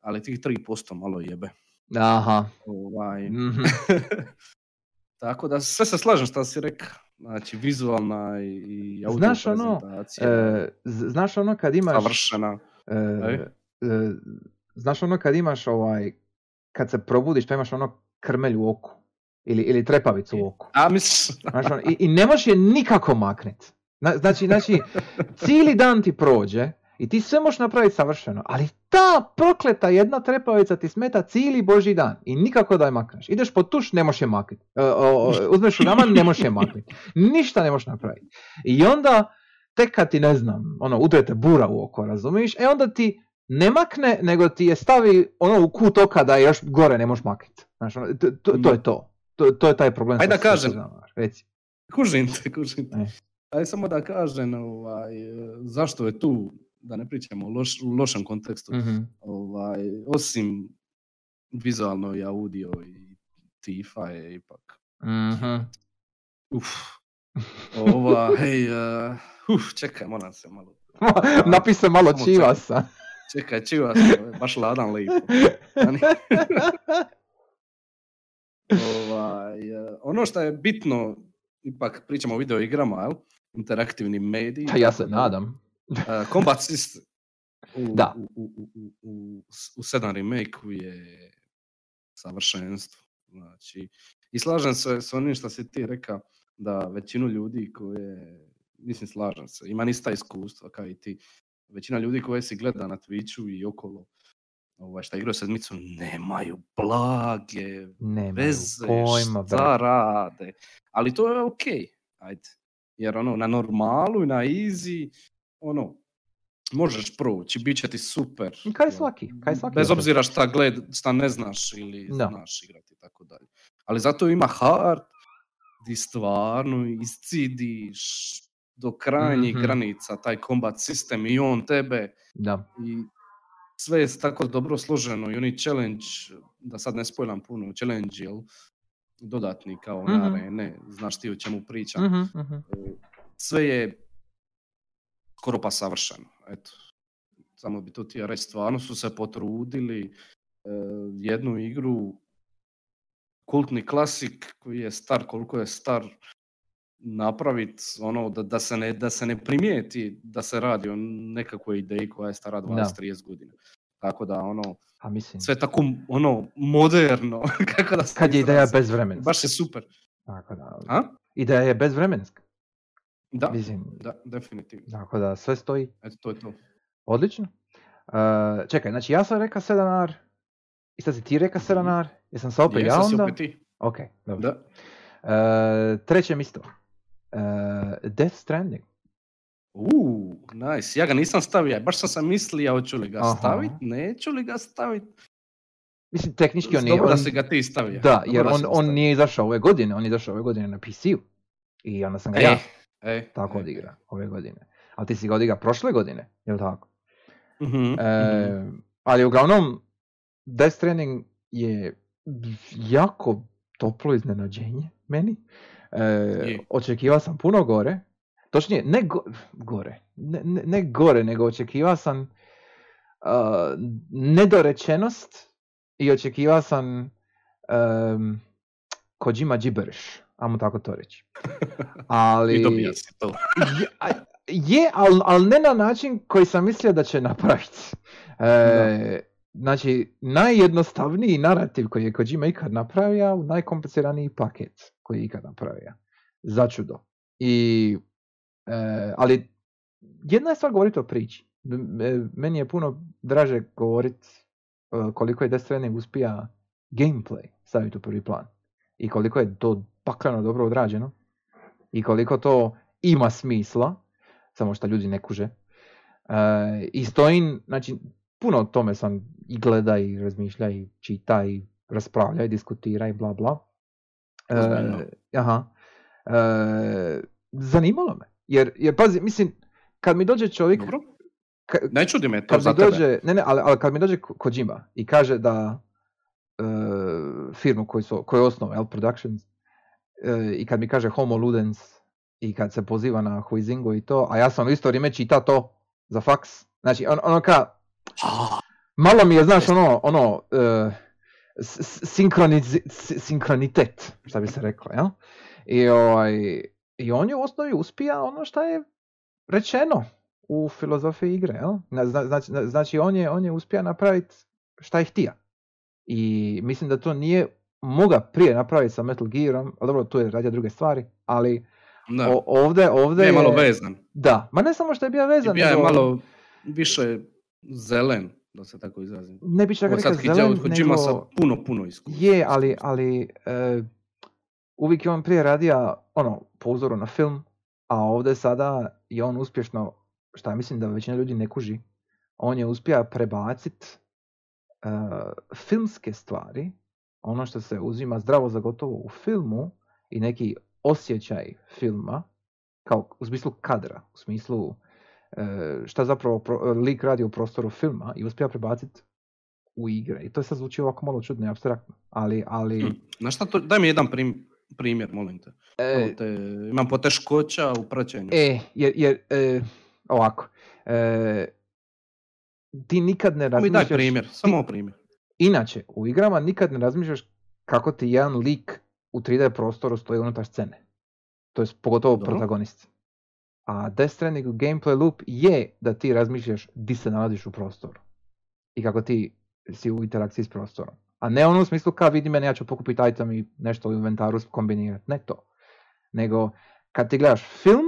ali tih 3% malo jebe. Aha. Ovaj, Mhm. Tako da sve se slažem što si rekao. Znači, vizualna i, audio Znaš ono, E, znaš ono kad imaš... savršena. E, e, znaš ono kad imaš ovaj... Kad se probudiš pa imaš ono krmelj u oku. Ili, ili trepavicu u oku. A Znaš, ono, i, I ne možeš je nikako maknit. Zna- Znači, znači, cijeli dan ti prođe i ti sve možeš napraviti savršeno, ali ta prokleta jedna trepavica ti smeta cijeli božji dan i nikako da je makneš. Ideš po tuš, ne možeš je makniti. E, uzmeš u naman, ne možeš je makniti. Ništa ne možeš napraviti. I onda, tek kad ti, ne znam, ono, udrete bura u oko, razumiješ, e onda ti ne makne, nego ti je stavi ono u kut oka da još gore ne možeš makniti. Znaš, ono, to, to, to je to. To, to je taj problem. Ajde da kažem. Reci. kužim te, kužim te. Ajde samo da kažem ovaj, zašto je tu, da ne pričamo u loš, lošem kontekstu, Mhm. ovaj, osim vizualno i audio i tifa je ipak Mhm. Uf. Ova, hej, uh, uf, čekaj, moram se malo. Napise malo Samo čivasa. Čekaj, čiva se, baš ladan lipo. Ovaj, eh, ono što je bitno, ipak pričamo o video igrama, jel? Interaktivni mediji. Pa ja se nadam. eh, Combat System u, Da. u, u, u, u, u, u 7 remake je savršenstvo. Znači, i slažem se s onim što si ti rekao, da većinu ljudi koje, mislim slažem se, ima ista iskustva kao i ti, većina ljudi koje si gleda na Twitchu i okolo, ovaj, šta igraju sedmicu, nemaju blage Nemaju veze pojma, šta brate. rade. Ali to je ok, ajde. Jer ono, na normalu i na easy, ono, možeš proći, bit će ti super. Kaj svaki, kaj svaki Bez obzira šta gled, šta ne znaš ili Da. znaš igrati i tako dalje. Ali zato ima hard, di stvarno iscidiš do krajnjih Mhm. granica taj combat sistem i on tebe Da. i sve je tako dobro složeno i oni challenge, da sad ne spojlam puno, challenge jel, dodatni kao Mhm. na arene, znaš ti o čemu pričam. Mhm, mhm. Sve je skoro pa savršeno, eto. Samo bi to ti reći, stvarno su se potrudili e, jednu igru, kultni klasik koji je star koliko je star, napraviti ono da, da, se ne, da se ne primijeti da se radi o nekakvoj ideji koja je stara 20-30 godina. Tako da ono, A mislim, sve tako ono moderno, kako da kad je ideja bezvremenska. Baš je super. Tako da, A? ideja je bezvremenska. Da, Mislim, da, definitivno. tako da sve stoji Eto, to je to. odlično. Uh, čekaj, znači ja sam rekao 7R, i sad si ti rekao 7R, jesam se opet ja onda? opet ti. Ok, dobro. Da. Uh, treće mjesto. Uh, Death Stranding. Uuu, nice. Ja ga nisam stavio, baš sam se mislio hoću li ga Aha. stavit, neću li ga stavit. Mislim, tehnički on nije... Dobro da si ga ti stavio. Da, Dobro jer da on, on nije izašao ove godine, on je izašao ove godine na PC-u. I onda sam ga ja E, e, tako e. odigrao ove godine. Ali ti si ga odigrao prošle godine, je li tako? Mhm, mhm. E, ali uglavnom, Death Stranding je jako toplo iznenađenje meni. E, očekivao sam puno gore. Točnije, ne go- gore. Ne, ne, ne gore, nego očekivao sam uh, nedorečenost i očekivao sam um, Kojima gibberish, ajmo tako to reći. Ali... I to. Je ali al ne na način koji sam mislio da će napraviti. E, znači, najjednostavniji narativ koji je Kojima ikad napravio, najkompliciraniji paket koji je ikad napravio. Začudo. I, e, ali jedna je stvar govoriti o priči. E, Meni je puno draže govoriti koliko je Death Stranding uspija gameplay staviti u prvi plan. I koliko je to paklano dobro odrađeno. I koliko to ima smisla. Samo što ljudi ne kuže. E, I stojim, znači, puno o tome sam i gleda i razmišlja i čita i raspravlja i diskutira i bla bla. E, aha. E, zanimalo me. Jer, jer pazi, mislim, kad mi dođe čovjek... Dobro. ka- Ne čudi me to kad za mi tebe. dođe, ne, ne, ali, ali kad mi dođe Ko- Kojima i kaže da e, firmu koju, su, koju je osnovao, L Productions, e, i kad mi kaže Homo Ludens i kad se poziva na Huizingo i to, a ja sam u isto vrijeme čita to za faks, znači on, ono ka, malo mi je, znaš, ono, ono, s- sinkronitet, šta bi se reklo, jel? I, ovaj, I on je u osnovi uspija ono što je rečeno u filozofiji igre, jel? Na- zna- Znači, znači on je, on je uspio napraviti šta je htio. I mislim da to nije moga prije napraviti sa Metal Gearom, ali dobro, tu je radio druge stvari, ali Da. o- ovdje, ovdje je malo vezan. Da, ma ne samo što je bio vezan, je nego- malo više zelen, da se tako izrazim. ne bi čak rekao zelen, Kojima sa nego... puno, puno iskustva. Je, ali, ali e, uvijek je on prije radio ono, po uzoru na film, a ovdje sada je on uspješno, šta mislim da većina ljudi ne kuži, on je uspio prebacit e, filmske stvari, ono što se uzima zdravo za gotovo u filmu i neki osjećaj filma, kao u smislu kadra, u smislu šta zapravo pro- lik radi u prostoru filma i uspija prebaciti u igre. I to sad zvuči ovako malo čudno i abstraktno. Ali, ali Hm. Na šta to, daj mi jedan prim- primjer, molim te. e, te, imam poteškoća u praćenju. e, jer, jer e, ovako, e, ti nikad ne mi daj razmišljaš... primjer, samo primjer. Inače, u igrama nikad ne razmišljaš kako ti jedan lik u 3D prostoru stoji unutar scene. To je pogotovo Dobro. protagonist. A Death Stranding gameplay loop je da ti razmišljaš di se nalaziš u prostoru. I kako ti si u interakciji s prostorom. A ne ono u smislu kao vidi mene, ja ću pokupiti item i nešto u inventaru kombinirati. Ne to. Nego, kad ti gledaš film,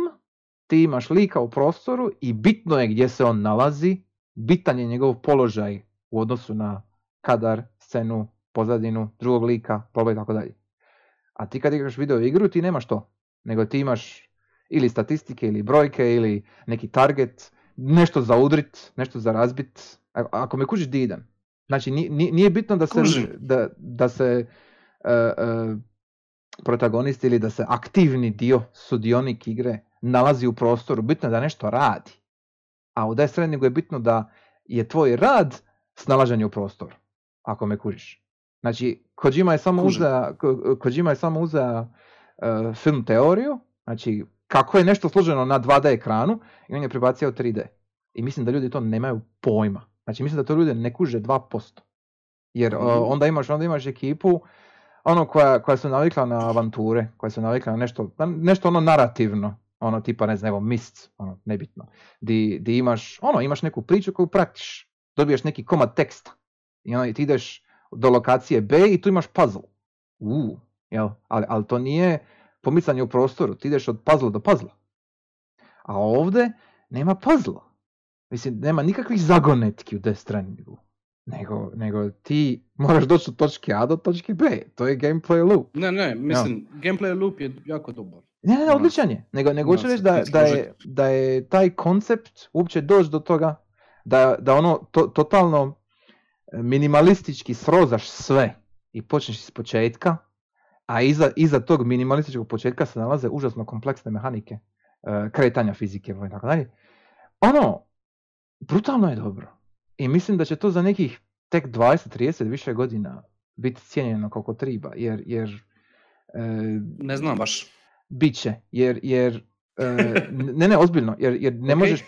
ti imaš lika u prostoru i bitno je gdje se on nalazi, bitan je njegov položaj u odnosu na kadar, scenu, pozadinu, drugog lika, probaj i tako dalje. A ti kad igraš video igru, ti nemaš to. Nego ti imaš ili statistike, ili brojke, ili neki target, nešto za udrit, nešto za razbit. Ako me kužiš di idem. Znači, ni- ni- nije bitno da se, da, da se e, e, protagonist ili da se aktivni dio, sudionik igre nalazi u prostoru. Bitno je da nešto radi. A u Death Strandingu je bitno da je tvoj rad snalaženje u prostoru. Ako me kužiš. Znači, Kojima je samo uzeo, Kojima je samo uzeo e, film teoriju, znači kako je nešto složeno na 2D ekranu i on je prebacio u 3D. I mislim da ljudi to nemaju pojma. Znači mislim da to ljudi ne kuže 2%. Jer o, Mhm. onda imaš onda imaš ekipu ono koja, koja su navikla na avanture, koja su navikla na nešto, na nešto ono narativno, ono tipa ne znam, evo Mist, ono nebitno. Di, di imaš, ono imaš neku priču koju pratiš, dobiješ neki komad teksta i onda ti ideš do lokacije B i tu imaš puzzle. U, jel? Ali, ali to nije pomicanje u prostoru, ti ideš od puzzle do puzzle. A ovdje nema puzzle. Mislim, nema nikakvih zagonetki u Death Strandingu. Nego, nego ti moraš doći od točke A do točke B. To je gameplay loop. Ne, ne, mislim, gameplay loop je jako dobar. Ne, ne, Da. odličan je. Nego, nego Da, hoću reći da, da, je, da je taj koncept uopće doći do toga da, da ono to, totalno minimalistički srozaš sve i počneš iz početka, a iza, iza tog minimalističkog početka se nalaze užasno kompleksne mehanike, e, kretanja fizike i tako dalje. Ono, brutalno je dobro. I mislim da će to za nekih tek 20-30 više godina biti cijenjeno koliko treba, jer, jer e, Ne znam baš. Bit će, jer, jer e, ne, ne, ozbiljno, jer, jer ne Ok. možeš,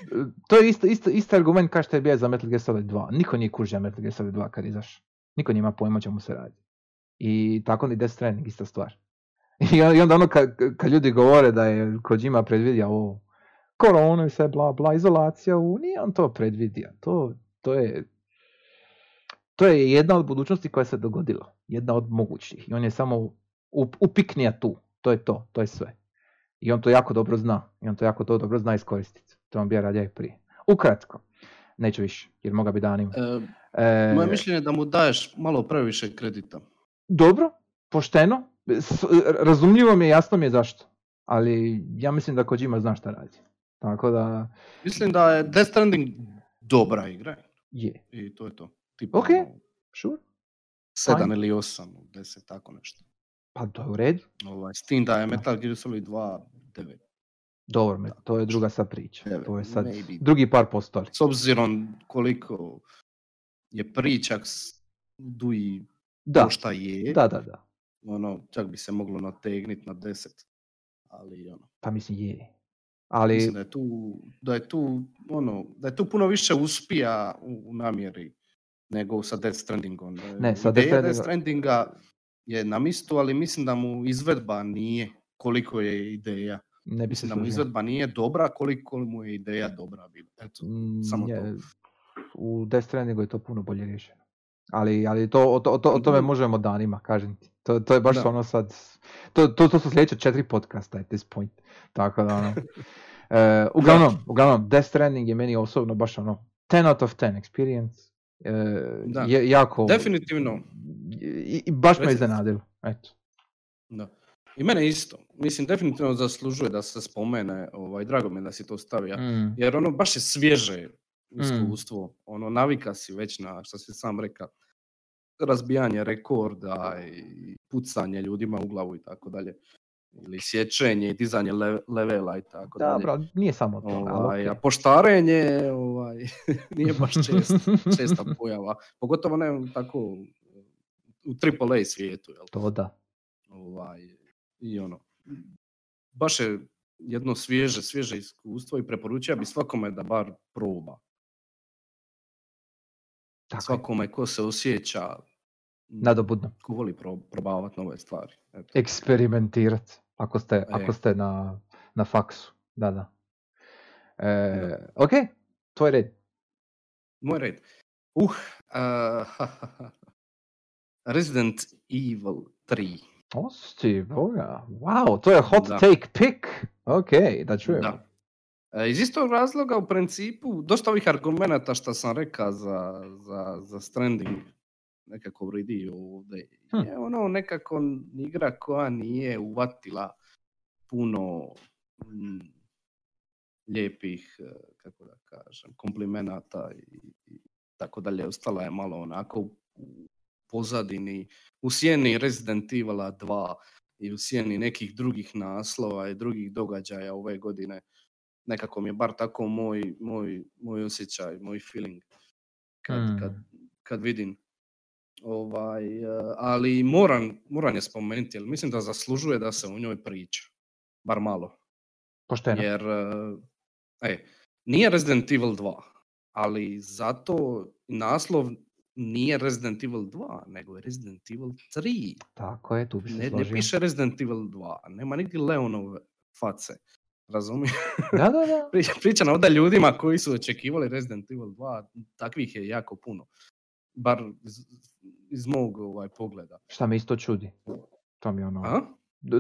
to je isto, isto, isti argument kao što je bio za Metal Gear Solid 2. Niko nije kužio Metal Gear Solid 2 kad izaš. Niko nema pojma čemu se radi. I tako ni Death Stranding, ista stvar. I on- i onda ono kad kad ljudi govore da je Kojima predvidio ovo koronu i sve bla bla, izolacija, u, nije on to predvidio. To, to je to je jedna od budućnosti koja se dogodila. Jedna od mogućih. I on je samo up, upiknija tu. To je to. To je sve. I on to jako dobro zna. I on to jako to dobro zna iskoristiti. To vam bi ja radije prije. Ukratko, neću više, jer moga bi danima. E, E, moje mišljenje je da mu daješ malo previše kredita. Dobro, pošteno, razumljivo mi je, jasno mi je zašto. Ali ja mislim da Kojima zna šta radi. Tako da, Mislim da je Death Stranding dobra igra je. i to je to. Tipa Ok. ono, Sure. sedam Fine. ili osam, deset, tako nešto. Pa to je u redu. Ovaj, s tim da je Metal Gear Solid 2 9. Dobro, me, to je druga sad priča. Devet, To je sad maybe. drugi par postoli. S obzirom koliko je pričak s duji Da, to šta je, da, da, da. ono, čak bi se moglo nategnit na 10. Ali ono, Pa mislim je. Ali, mislim da je tu, da je tu, ono, da je tu puno više uspija u, u namjeri nego sa Death Strandingom. Je- Ne, sa Death Death Strandinga je na mistu, ali mislim da mu izvedba nije koliko je ideja. ne bi se Mislim da mu izvedba nije dobra koliko mu je ideja dobra bila. Eto, Mm, samo to. je- U Death Strandingu je to puno bolje riješeno. Ali, ali to, o, to, o, to- o tome možemo danima, kažem ti. To, to je baš Da. ono sad... To, to, to su sljedeće četiri podcasta at this point. Tako da ono... E, uglavnom, uglavnom, Death Stranding je meni osobno baš ono 10 out of 10 experience. E, Da. je, jako... Definitivno. I, i baš me Recite. iznenadilo. Eto. Da. I mene isto. Mislim, definitivno zaslužuje da se spomene, ovaj, drago mi da si to stavio. Mm. Jer ono baš je svježe iskustvo. Ono, navika si već na, što si sam rekao, razbijanje rekorda i pucanje ljudima u glavu i tako dalje. Ili sječenje i dizanje le- levela i tako dalje. Dobro, nije samo to. Ovaj, a okej. poštarenje ovaj, nije baš čest, česta pojava. Pogotovo ne tako u AAA svijetu. Jel? To da. ovaj, i ono, baš je jedno svježe, svježe iskustvo i preporučio bi svakome da bar proba. Tako je. Svakome ko se osjeća, Nadobudno. ko voli pro, probavati nove stvari. Eto. Eksperimentirat. Ako ste, ako E. ste na, na faksu. Da, da. E, ok, to je red. Moj red. Uh, uh, Resident Evil 3. Osti, boga. Wow, to je hot Da. take pick. Ok, da čujemo. Da. E, Iz istog razloga u principu dosta ovih argumenata što sam rekao za, za, za Stranding nekako vridi ovdje. Hm. Je ono nekako igra koja nije uvatila puno mm, lijepih, e, kako da kažem, komplimenata i, i tako dalje. Ostala je malo onako u pozadini, u sjeni Resident Evila 2 i u sjeni nekih drugih naslova i drugih događaja ove godine. Nekako mi je bar tako moj, moj, moj osjećaj, moj feeling kad, kad, Hmm. kad vidim. Ovaj, e, ali moram, moram je spomenuti, jer mislim da zaslužuje da se o njoj priča. Bar malo. Pošteno. Jer, e, e, nije Resident Evil 2, ali zato naslov nije Resident Evil 2, nego je Resident Evil 3. Tako je, tu bi se Ne, ne piše Resident Evil 2, nema nigdje Leonove face. Razumiješ? Da, da, da. Pri- Priča ovdje ljudima koji su očekivali Resident Evil 2, takvih je jako puno. Bar iz, iz mog ovaj, pogleda. Šta me isto čudi. To mi je ono... A?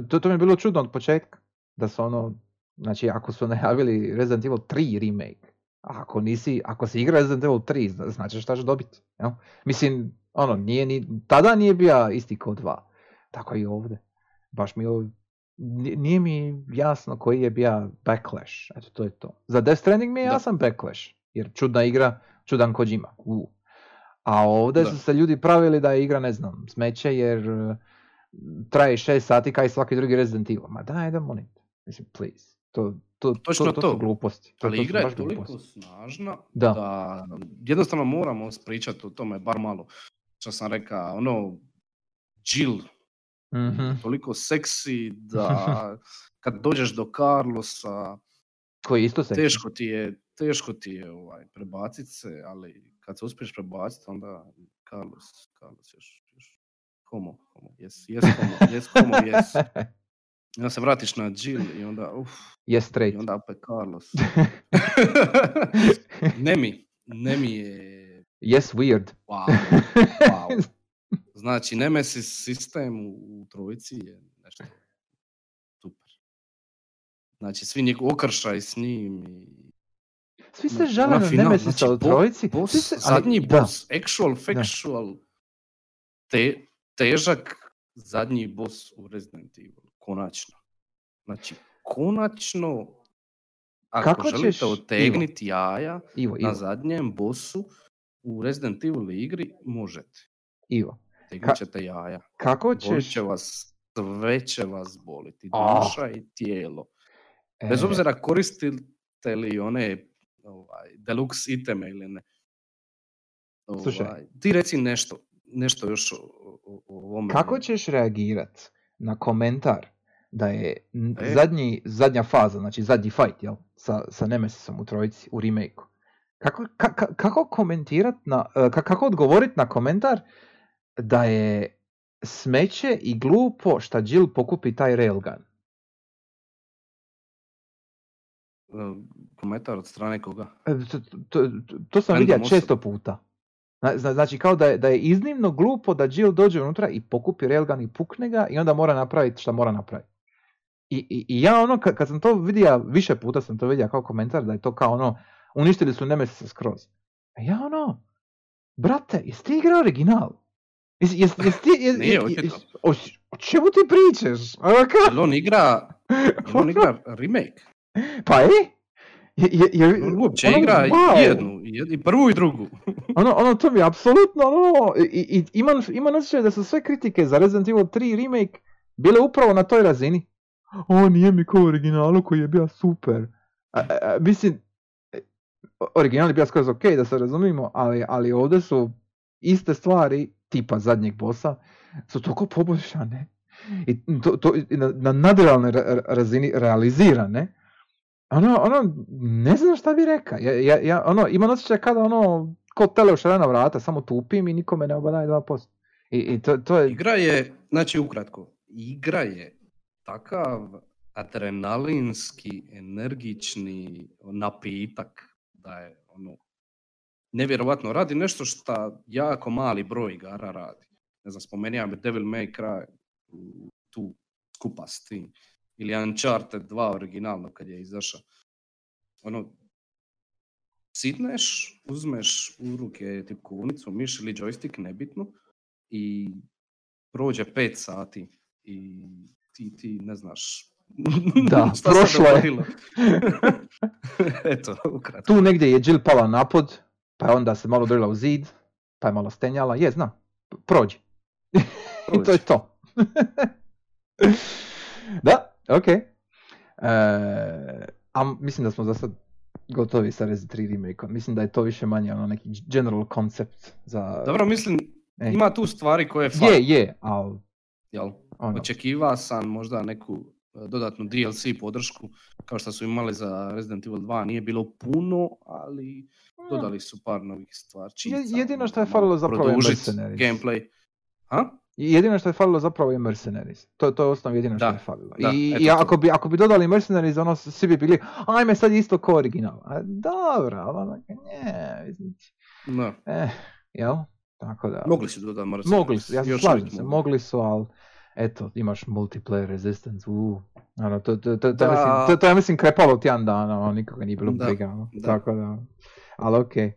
To, to mi je bilo čudno od početka. Da su ono... Znači, ako su najavili Resident Evil 3 remake, a ako nisi, ako si igra Resident Evil 3, zna- znači šta ćeš dobiti. Jel? Mislim, ono, nije ni, tada nije bio isti kod 2. Tako i ovdje. Baš mi ni- nije mi jasno koji je bio backlash. Eto, to je to. Za Death Stranding mi je Da. jasan backlash. Jer čudna igra, čudan Kojima. U. A ovdje Da. su se ljudi pravili da je igra, ne znam, smeće jer uh, traje 6 sati kao i svaki drugi Resident Evil. Ma daj, da molim te. Mislim, please. To, to, Točno to, to, to. su gluposti. To, Ali to igra je toliko gluposti. snažna Da. da. jednostavno moramo pričati o tome bar malo. Što sam rekao, ono, Jill, Mhm. toliko seksi da kad dođeš do Carlosa, Koji isto se... teško ti je, teško ti je ovaj, prebacit se, ali kad se uspiješ prebaciti, onda Carlos, Carlos još, još homo, homo, jes, jes homo, jes homo, jes. I onda se vratiš na Jill i onda, uf, je i straight. onda opet Carlos. ne mi, ne mi je, yes, weird. wow, wow. Znači, Nemesis sistem u, u trojici je nešto super. Znači, svi njegov okršaj s njim i svi se žale na final, Nemesisa znači, u trojici. boss, se, ali- zadnji da, boss, actual, factual, te, težak zadnji boss u Resident Evil, konačno. Znači, konačno, ako Kako želite ćeš- otegniti jaja Ivo, na Ivo, zadnjem bossu u Resident Evil igri, možete. Ivo. Tegnut ćete jaja. Kako ćeš... će vas, sve će vas boliti, duša i tijelo. Bez e, obzira koristite li one ovaj, deluxe iteme ili ne. Slušaj. Ovaj, ti reci nešto, nešto još o, o, o ovome. Kako ćeš reagirat na komentar da je E. zadnji, zadnja faza, znači zadnji fight, jel, sa, sa Nemesisom u trojici, u remake Kako, ka- ka- kako komentirat na, e, ka- kako odgovorit na komentar da je smeće i glupo šta Jill pokupi taj railgun? E, Komentar od strane koga? E, To, to, to, to sam vidio često puta. Zna- zna- Znači kao da je, da je iznimno glupo da Jill dođe unutra i pokupi railgun i pukne ga i onda mora napraviti šta mora napraviti. I, i, I ja ono, kad, kad sam to vidio, više puta sam to vidio kao komentar da je to kao ono, uništili su Nemesisa skroz. A ja ono, brate, jesi ti igrao original? Jesi, jesi, jesi ti, jes- Nije, jes- očito. jes- o, o čemu ti pričaš? Ono kao- Jel on igra, jel on igra remake? Pa je? Je, je, je, On uopće ono, igra wow. jednu, jed- i prvu i drugu. Ono, ono, to mi je apsolutno, ono, i, i, imam, imam osjećaj da su sve kritike za Resident Evil 3 remake bile upravo na toj razini. O, nije mi kao originalu koji je bio super. A, a, a, mislim, original je bio skroz ok, da se razumimo, ali, ali ovdje su iste stvari, tipa zadnjeg bossa, su toliko poboljšane i to, to, na, na nadrealnoj ra- ra- razini realizirane. Ono, ono, ne znam šta bi rekao. Ja, ja, ja, ono, imam osjećaj kada ono, ko tele u šarena vrata, samo tupim i nikome ne obadaje 2%. I, i to, to je, Igra je, znači ukratko, igra je takav adrenalinski, energični napitak da je ono nevjerovatno radi nešto što jako mali broj igara radi. Ne znam, spomenuo bi Devil May Cry u- tu skupa s tim. Ili Uncharted 2 originalno kad je izašao. Ono, sidneš, uzmeš u ruke tipkovnicu, miš ili joystick, nebitno, i prođe pet sati i ti, ti ne znaš Da, prošlo je. Eto, ukratko. tu negdje je Jill pala napod, pa je onda se malo drila u zid, pa je malo stenjala, je, znam, prođi. I to je to. da, ok. E, a mislim da smo za sad gotovi sa Resident 3 remake Mislim da je to više manje ono neki general concept za... Dobro, mislim, E. ima tu stvari koje fali, Je, je, ali jel? ono, Očekivao sam možda neku e, dodatnu DLC podršku, kao što su imali za Resident Evil 2, nije bilo puno, ali dodali su par novih stvarčica. Je- jedino što je falilo zapravo je Mercenaries. Gameplay. Ha? Jedino što je falilo zapravo je Mercenaries. To, to je osnovno jedino što Da, je falilo. da, I, i to. ako, bi, ako bi dodali Mercenaries, ono, svi bi bili, ajme sad isto ko original. A, dobro, ali ono, ne, No, eh, jel? Tako da. mogli su dodati Mercenaries. Mogli su, ja se slažem se, mogli su, ali eto, imaš multiplayer resistance, uh, ono, to, to, to, to, Da. ja mislim, to, to ja mislim krepalo tjedan dana, ono, nikoga nije bilo Da, briga, ono, da. tako da, ali okej.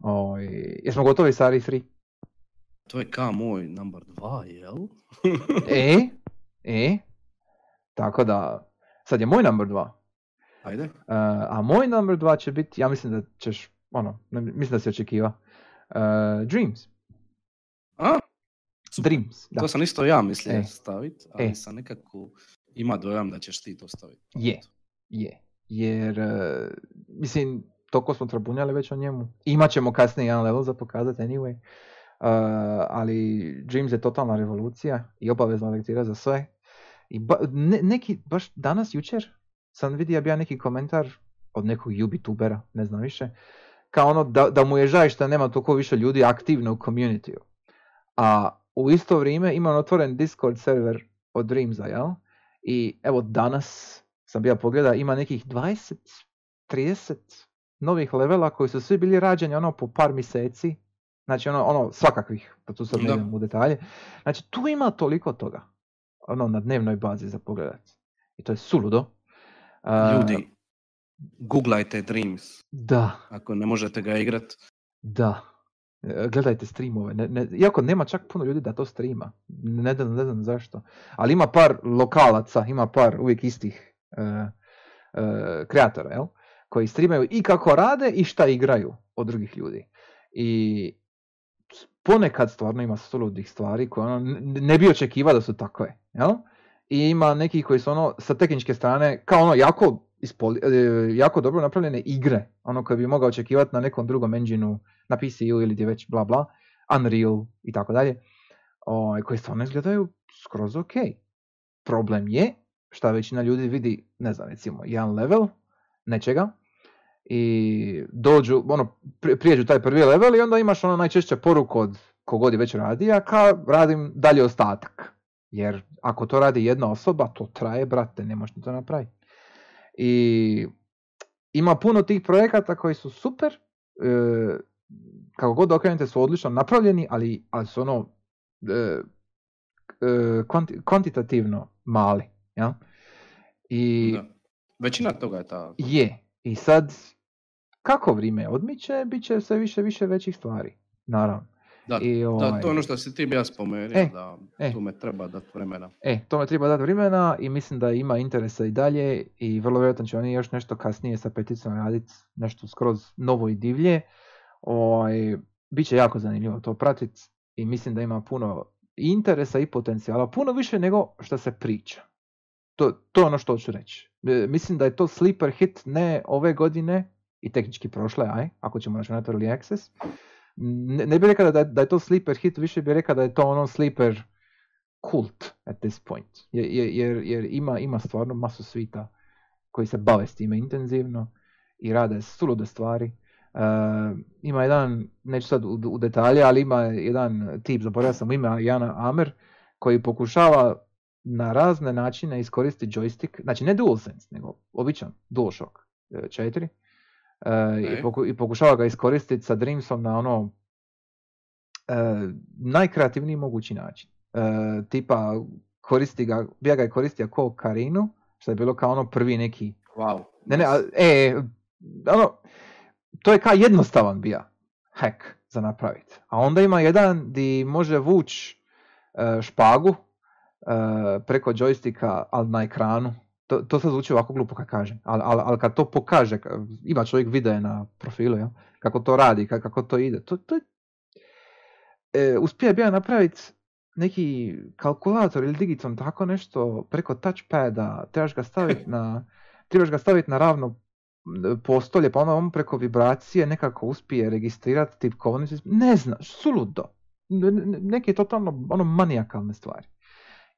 Oj, jesmo gotovi sa RE3? To je kao moj number 2, jel? E, e, tako da, sad je moj number 2. Ajde. Uh, a moj number 2 će biti, ja mislim da ćeš, ono, ne- mislim da si očekiva, uh, Dreams. A? Super. Dreams, da. To sam isto ja mislio E. staviti, ali E. sam nekako ima dojam da ćeš ti to staviti. Je, je. Jer, uh, mislim, toliko smo trabunjali već o njemu. Imat ćemo kasnije jedan level za pokazati anyway. Uh, ali Dreams je totalna revolucija i obavezna lektira za sve. I ba- ne- neki, baš danas, jučer, sam vidio ja neki komentar od nekog YouTubera, ne znam više, kao ono da, da mu je žaj što nema toliko više ljudi aktivno u community A u isto vrijeme imam otvoren Discord server od Dreamsa, jel? I evo danas sam bio pogleda, ima nekih 20, 30 novih levela koji su svi bili rađeni ono po par mjeseci. Znači ono, ono svakakvih, pa tu sad ne Da. idem u detalje. Znači tu ima toliko toga. Ono na dnevnoj bazi za pogledat. I to je suludo. Ljudi, googlajte Dreams, Da, ako ne možete ga igrat. da. E, Gledajte streamove. Ne, ne, iako nema čak puno ljudi da to streama. Ne znam, ne znam zašto. Ali ima par lokalaca, ima par uvijek istih e, e, kreatora, jel? Koji streamaju i kako rade i šta igraju od drugih ljudi. I ponekad stvarno ima suludih stvari koje ono, ne bi očekivao da su takve, jel? I ima neki koji su ono sa tehničke strane kao ono jako, ispoli, e, jako dobro napravljene igre, ono koje bi mogao očekivati na nekom drugom engineu, na PC-u ili gdje već bla bla, Unreal i tako dalje, ovaj, koji stvarno izgledaju skroz ok. Problem je šta većina ljudi vidi, ne znam, recimo jedan level nečega i dođu, ono, pri- prijeđu taj prvi level i onda imaš ono najčešće poruku od kogod je već radi, a ka radim dalje ostatak. Jer ako to radi jedna osoba, to traje, brate, ne možeš to napraviti. I ima puno tih projekata koji su super, e, kako god okrenete su odlično napravljeni, ali, ali su ono e, e, kvanti- kvantitativno mali. Ja? I Da. Većina toga je ta. je. I sad, kako vrijeme odmiče, bit će sve više više većih stvari. Naravno. Da, I, da, ovaj, to je ono što si ti bi ja spomenuo, E, da e. tu me treba dati vremena. E, tome treba dati vremena i mislim da ima interesa i dalje i vrlo vjerojatno će oni još nešto kasnije sa peticom raditi, nešto skroz novo i divlje. Ovaj, Biće jako zanimljivo to pratiti i mislim da ima puno interesa i potencijala, puno više nego što se priča. To, to je ono što hoću reći. E, Mislim da je to sleeper hit ne ove godine i tehnički prošle, aj, ako ćemo računati early access. Ne, ne bih rekao da, da je to sleeper hit, više bih rekao da je to ono sleeper kult at this point. Jer, jer, jer, ima, ima stvarno masu svita koji se bave s time intenzivno i rade sulude stvari. E, ima jedan, neću sad u, u detalje, ali ima jedan tip, zaboravio sam ime, Jana Amer, koji pokušava na razne načine iskoristiti joystick, znači ne DualSense, nego običan DualShock e, 4, e, i, Ok. poku- i pokušava ga iskoristiti sa Dreamsom na ono e, najkreativniji mogući način. E, tipa koristi ga, bija ga je koristio kao Karinu, što je bilo kao ono prvi neki Wow. ne, ne, a- e, ono, to je kao jednostavan bija hack za napraviti. A onda ima jedan di može vuć e, špagu e, preko joysticka, ali na ekranu. To, to sad zvuči ovako glupo kad kažem, ali, ali, ali kad to pokaže, ka- ima čovjek video na profilu, jel? kako to radi, ka- kako to ide, to, to je... E, uspije bija napraviti neki kalkulator ili digiton, tako nešto preko touchpada, trebaš ga staviti na, trebaš ga staviti na ravno postolje, pa onda on preko vibracije nekako uspije registrirati tipkovnicu. Ne znaš, suludo. Ne- ne- Neke totalno ono manijakalne stvari.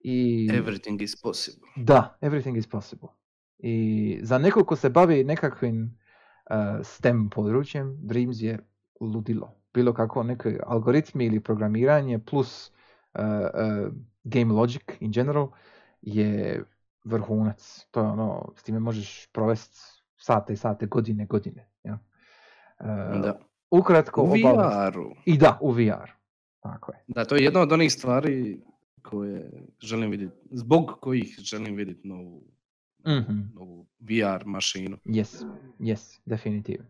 I... Everything is possible. Da, everything is possible. I za nekog ko se bavi nekakvim uh, STEM područjem, Dreams je ludilo. Bilo kako neki algoritmi ili programiranje plus uh, uh, game logic in general je vrhunac. To je ono, s time možeš provesti sate i sate, godine, godine. Ja? Uh, Da. Ukratko, U. VR-u. I da, u VR. Tako je. Da, to je jedna od onih stvari koje želim vidjeti, zbog kojih želim vidjeti novu, Mhm. novu VR mašinu. Yes, yes, definitivno.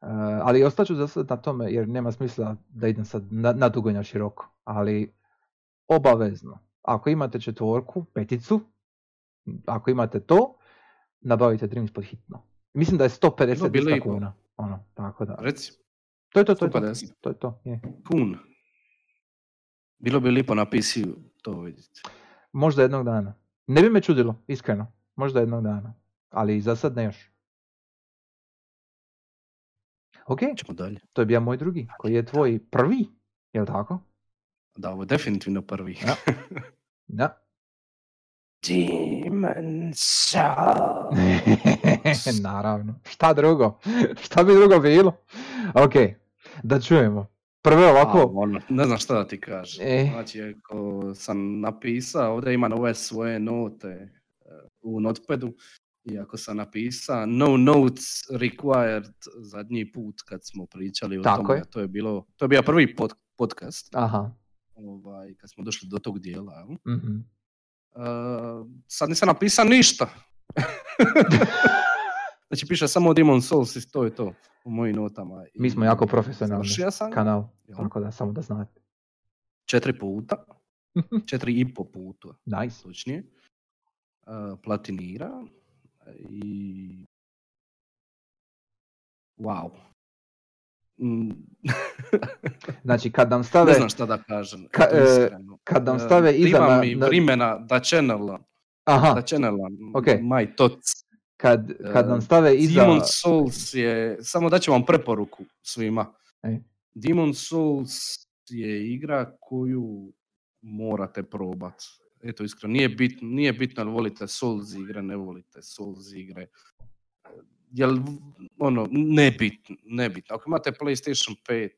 Uh, ali ostaću za sad na tome jer nema smisla da idem sad na, na dugo i na široko. Ali obavezno, ako imate četvorku, peticu, ako imate to, nabavite Dreams pod hitno. Mislim da je 150 No, kuna. Ono, tako da. Reci, To je to, to je to. 150. To je to, je. kun. Bilo bi lipo na PC-u to vidjeti. Možda jednog dana. Ne bi me čudilo, iskreno. Možda jednog dana. Ali za sad ne još. Ok, Ćemo dalje. to je bio moj drugi, koji je tvoj prvi, jel tako? Da, ovo je definitivno prvi. Ja. Da. Dimensal. Naravno. Šta drugo? Šta bi drugo bilo? Ok, da čujemo. Prvo ovako, ono, ne znam šta da ti kažem. E. Znači, ako sam napisao, ovdje imam ove svoje note e, u notepadu, i ako sam napisao no notes required zadnji put kad smo pričali o Tako tome, je. a to je bilo, to je bio prvi pod, podcast, aha, ovaj, kad smo došli do tog dijela. jel? mhm. E, sad nisam napisao ništa. Znači piše samo Demon Souls i to je to u mojim notama. Mi smo I jako profesionalni sam kanal, jel? tako da samo da znate. četiri puta, četiri i po puta, nice. točnije. Uh, platinira i wow. Mm, Znači kad nam stave, ne znam šta da kažem, Ka- e, kad nam E, stave iza Treba na- na- vrimena da channela, aha, da channela, ok. my thoughts. Kad, kad nam e, stave iza, Demon Souls je, samo da ću vam preporuku svima. Ej. Demon Souls je igra koju morate probat. Eto iskreno, nije bitno, nije bitno jel volite Souls igre, ne volite Souls igre. Jel, ono, nebitno, nebitno. Ako imate PlayStation 5,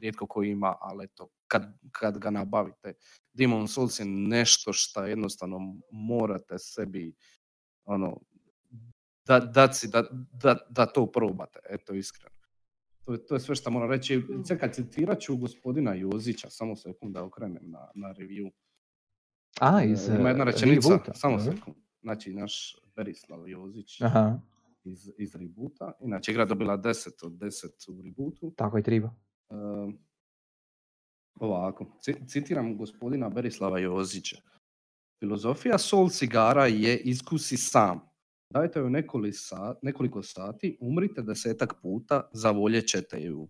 rijetko ko ima, ali eto, kad, kad ga nabavite, Demon Souls je nešto što jednostavno morate sebi ono, da, dat si, da, da, da to probate, eto iskreno. To, je- to je sve što moram reći. Čekaj, citirat ću gospodina Jozića, samo sekund da okrenem na, na review. a, E, iz Ima jedna e, rečenica, reboota, samo sekund. Znači, naš Berislav Jozić Aha, iz, iz reboota. Inače, igra dobila 10 od 10 u rebootu. tako i treba. E, ovako, ci- citiram gospodina Berislava Jozića. Filozofija Soul cigara je iskusi sam. Dajte joj nekoliko, sat, nekoliko sati, umrite desetak puta, zavoljet ćete ju.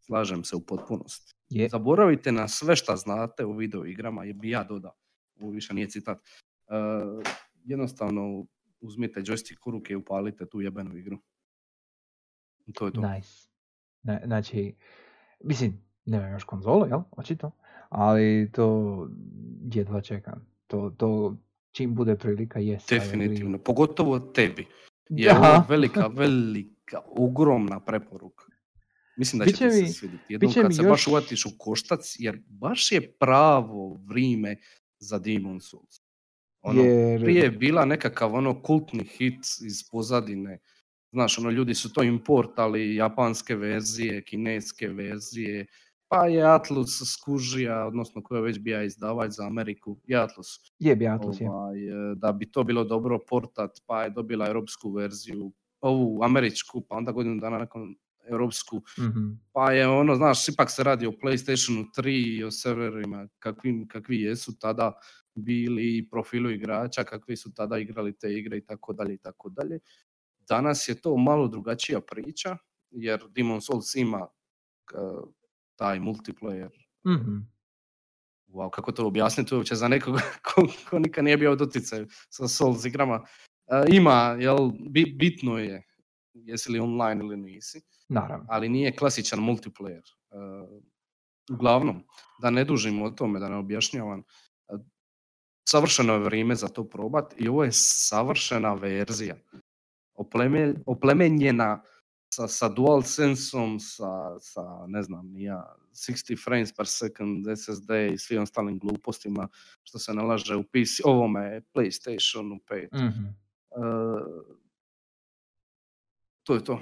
Slažem se u potpunosti. Je, Zaboravite na sve šta znate o video igrama, je bi ja dodao. Ovo više nije citat. E, jednostavno uzmite joystick u ruke i upalite tu jebenu igru. To je to. nice. Ne, znači, mislim, nemam još konzolu, jel, očito, ali to jedva čekam. To, to čim bude prilika, jest. Definitivno. Pogotovo tebi. Je ovo velika, velika, ogromna preporuka. Mislim da će ti mi- se svidjeti. Jednom kad mi se baš još- uvatiš u koštac, jer baš je pravo vrijeme za Demon Souls. Ono, Jer, prije je bila nekakav ono kultni hit iz pozadine. Znaš, ono, ljudi su to importali, japanske verzije, kineske verzije, pa je Atlus skužija, odnosno koja je već bija izdavač za Ameriku, i Atlus je bi Atlus, je. ovaj, e, da bi to bilo dobro portat, pa je dobila europsku verziju, ovu američku, pa onda godinu dana nakon europsku, Mhm. pa je ono, znaš, ipak se radi o PlayStationu 3 i o serverima kakvim, kakvi jesu tada bili i profilu igrača, kakvi su tada igrali te igre i tako dalje i tako dalje. Danas je to malo drugačija priča, jer Demon Souls ima e, taj multiplayer Mhm. wow, kako to objasniti uopće za nekoga ko, ko nikad nije bio u doticaju sa Souls igrama. E, ima, jel, bi- bitno je jesi li online ili nisi, Naravno. ali nije klasičan multiplayer. E, uglavnom, da ne dužim o tome, da ne objašnjavam, e, savršeno je vrijeme za to probat i ovo je savršena verzija. Opleme, oplemenjena sa, sa dual sensom, sa, sa, ne znam, ni ja, 60 frames per second SSD i svim ostalim glupostima što se nalaže u PC, ovome PlayStationu 5. Mhm. E, to je to.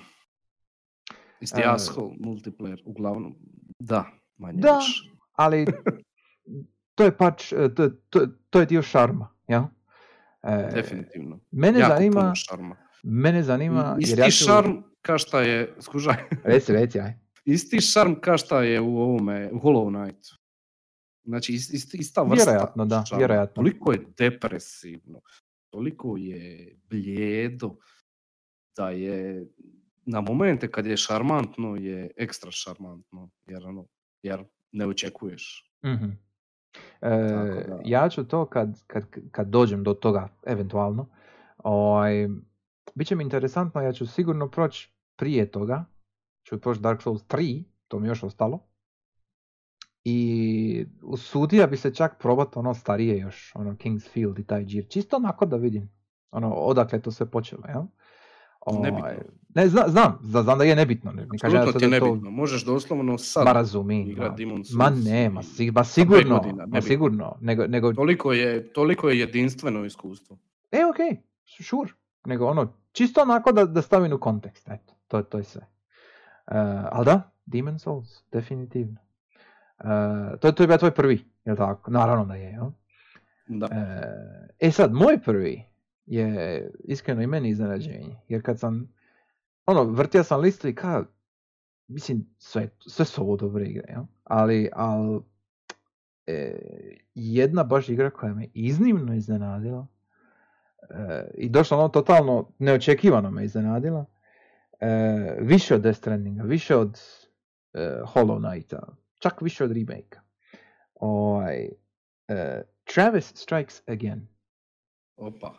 Isti E, asshole multiplayer, uglavnom. Da, manje Da, više. ali to je pač, e, to, to, to je dio šarma, jel? E, Definitivno. Mene jako zanima, puno šarma. mene zanima, I- jer Isti ja ću... šarm ka šta je, skužaj, Reci, reci, aj. isti šarm ka šta je u ovome, u Hollow Knightu. Znači, ist- ist- ista vrsta Vjerojatno, da, šarma. vjerojatno. Toliko je depresivno, toliko je blijedo, da je na momente kad je šarmantno je ekstra šarmantno, jer, ono, jer ne očekuješ. Mhm. E, da- ja ću to kad, kad, kad dođem do toga, eventualno, ovaj, bit će mi interesantno, ja ću sigurno proći prije toga, ću proći Dark Souls 3, to mi je još ostalo, i usudio bi se čak probat ono starije još, ono King's Field i taj džir, čisto onako da vidim, ono, odakle je to sve počelo, jel? Nebitno. Ovaj, Ne, zna, znam, zna- znam da je nebitno, ne, kažem ja sad ti je je to- nebitno. Možeš doslovno sad Ma razumim, igrat ma. Souls ne, ma, i- si- ma sigurno, godina, ma nebitno. sigurno, nego, nego Toliko je, toliko je jedinstveno iskustvo. E, ok, sure. Nego ono, čisto onako da, da stavim u kontekst, eto, to, to je sve. Uh, ali da, Demon Souls, definitivno. Uh, to, to je bio tvoj prvi, jel tako? Naravno da je, jel? Da. Uh, e sad, moj prvi je iskreno i meni iznenađenje. Jer kad sam, ono, vrtio sam listu i kao, mislim, sve, sve su ovo dobre igre, jel? ali, ali e, jedna baš igra koja me iznimno iznenadila e, i došla ono totalno neočekivano me iznenadila, e, više od Death Strandinga, više od e, Hollow Knighta, čak više od remake Ovaj, e, Travis Strikes Again. Opa.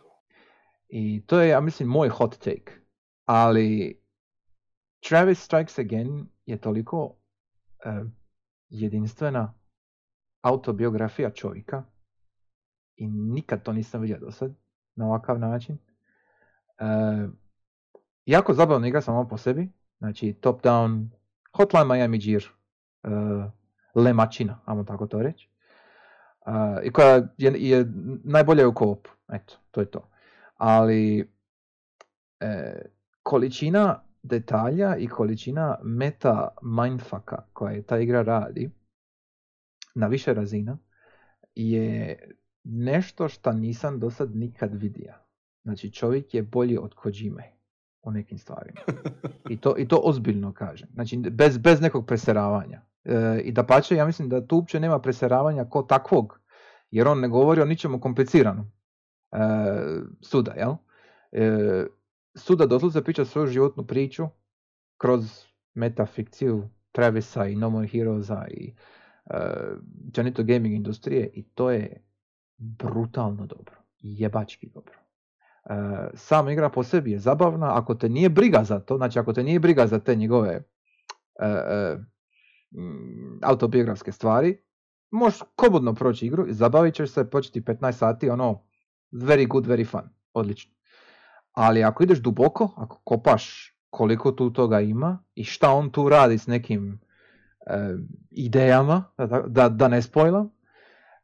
I to je, ja mislim, moj hot take. Ali Travis Strikes Again je toliko uh, jedinstvena autobiografija čovjeka i nikad to nisam vidio do sad na ovakav način. Uh, jako zabavna igra samo po sebi, znači top down, Hotline Miami Gear, uh, lemačina, ajmo tako to reći. Uh, I koja je, je najbolja u koopu, eto, to je to. Ali e, količina detalja i količina meta mindfucka koja je ta igra radi na više razina je nešto što nisam do sad nikad vidio. Znači čovjek je bolji od Kojime u nekim stvarima. I to, i to ozbiljno kažem. Znači bez, bez nekog preseravanja. E, I da pače, ja mislim da tu uopće nema preseravanja ko takvog. Jer on ne govori o ničemu kompliciranom. E, suda, jel? E, suda doslovce priča svoju životnu priču kroz metafikciju Travisa i No More Heroesa i uh, gaming industrije i to je brutalno dobro. Jebački dobro. Uh, sama igra po sebi je zabavna, ako te nije briga za to, znači ako te nije briga za te njegove uh, uh, autobiografske stvari, možeš kobudno proći igru, zabavit ćeš se, početi 15 sati, ono, very good, very fun, odlično. Ali ako ideš duboko, ako kopaš koliko tu toga ima i šta on tu radi s nekim e, idejama, da, da, da ne spojlam,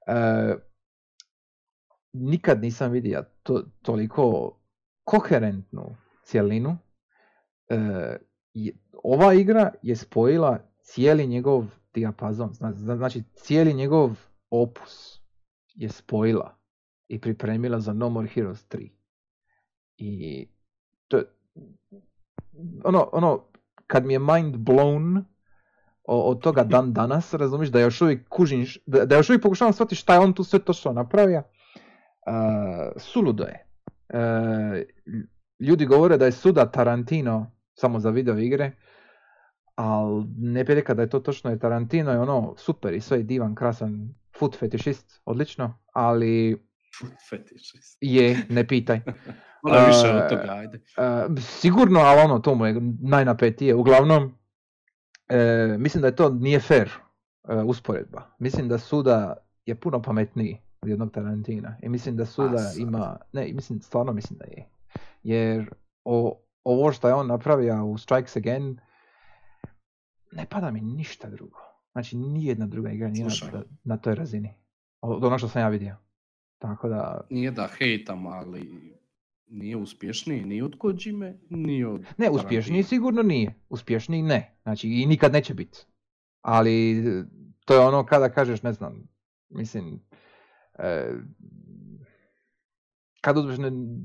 e, nikad nisam vidio to, toliko koherentnu cjelinu. E, ova igra je spojila cijeli njegov dijapazon, znači cijeli njegov opus je spojila i pripremila za No More Heroes 3. I to ono, ono, kad mi je mind blown od toga dan danas, razumiješ, da još uvijek kužim, da, da još uvijek pokušavam shvatiti šta je on tu sve to što napravio, suludo je. Uh, ljudi govore da je suda Tarantino samo za video igre, ali ne bi rekao da je to točno, jer Tarantino je ono super i sve je divan, krasan, foot fetišist, odlično, ali... Fetišist. Je, ne pitaj. Ono više od toga, ajde. sigurno, ali ono, to mu je najnapetije. Uglavnom, e, mislim da je to nije fair e, usporedba. Mislim da Suda je puno pametniji od jednog Tarantina. I mislim da Suda ima, ne, mislim, stvarno mislim da je. Jer o, ovo što je on napravio u Strikes Again, ne pada mi ništa drugo. Znači, nijedna druga igra nije na, na toj razini. Od ono što sam ja vidio. Tako da... Nije da hejtam, ali nije uspješniji ni od Kojime, ni od... Ne, uspješniji sigurno nije. Uspješniji ne. Znači i nikad neće biti. Ali to je ono kada kažeš, ne znam, mislim, kad uzmeš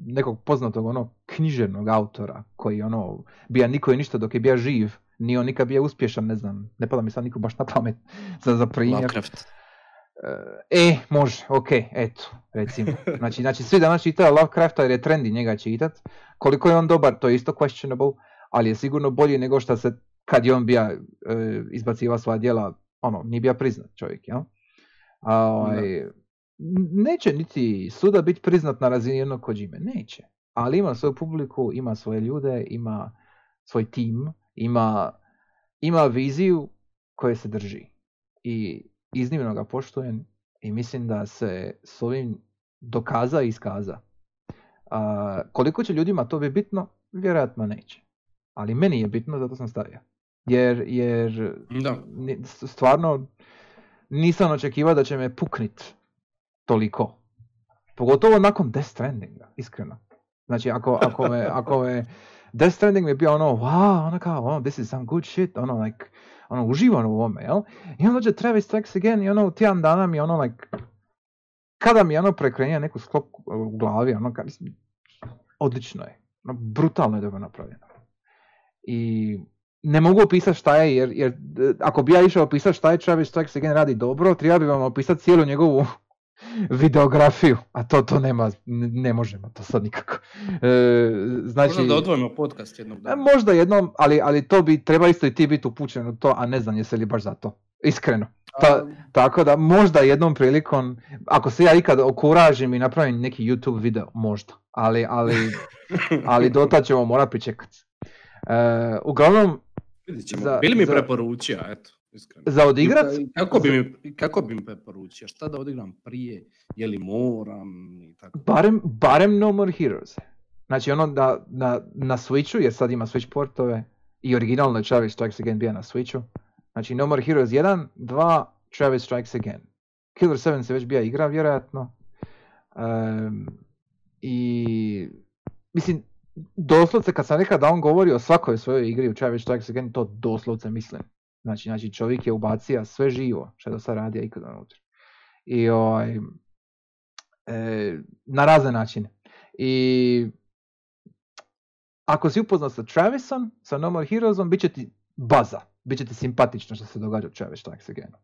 nekog poznatog ono književnog autora koji ono bija niko je ništa dok je bija živ, nije on nikad bio uspješan, ne znam, ne pada mi sad niko baš na pamet za, za primjer. Lovecraft. E, može, ok, eto, recimo. Znači, znači svi danas čitaju Lovecrafta jer je trendi njega čitat. Koliko je on dobar, to je isto questionable, ali je sigurno bolji nego što se, kad je on bija e, izbaciva svoja djela, ono, nije bija priznat čovjek, jel? A, ovaj, neće niti suda biti priznat na razini jednog Kojime, neće. Ali ima svoju publiku, ima svoje ljude, ima svoj tim, ima, ima viziju koje se drži. I iznimno ga poštujem i mislim da se s ovim dokaza i iskaza. A, koliko će ljudima to bi bitno? Vjerojatno neće. Ali meni je bitno, zato sam stavio. Jer, jer da. stvarno nisam očekivao da će me puknit toliko. Pogotovo nakon Death Strandinga, iskreno. Znači, ako, ako me, ako me Death Stranding mi je bio ono, wow, ono kao, oh, this is some good shit, ono, like, ono, uživam u ovome, jel? I onda dođe Travis Strikes Again i ono, tjedan dana mi ono, like, kada mi ono prekrenja neku sklop u glavi, ono, kad, odlično je. Ono, Brutalno je dobro napravljeno. I ne mogu opisati šta je, jer, jer e, ako bi ja išao opisati šta je Travis Strikes Again radi dobro, treba bi vam opisati cijelu njegovu videografiju, a to to nema, ne možemo to sad nikako. E, znači, Možda da odvojimo podcast jednog e, dana. možda jednom, ali, ali to bi, treba isto i ti biti upućen u to, a ne znam jesi li baš za to. Iskreno. ta- Tako da možda jednom prilikom, ako se ja ikad okuražim i napravim neki YouTube video, možda. Ali, ali, ali do tad ćemo morat pričekati. E, uglavnom, vidit ćemo. za- Bili mi za- preporučio, eto, iskreno. za odigrat, Kako bi, mi, kako bi mi preporučio? Šta da odigram prije? Je li moram? I tako. barem, barem No More Heroes. Znači ono da, na, na Switchu, jer sad ima Switch portove, i originalno je Travis Strikes Again bio na Switchu. Znači No More Heroes 1, 2, Travis Strikes Again. Killer 7 se već bija igra vjerojatno. Em, I mislim, doslovce kad sam rekao da on govori o svakoj svojoj igri u Travis Strikes Again, to doslovce mislim. Znači, znači čovjek je ubacio sve živo što je do sad radio ikada unutra. I ovaj, e, na razne načine. I ako si upoznat sa Travisom, sa No More Heroesom, bit će ti baza. Bit će ti simpatično što se događa u Travis Againu.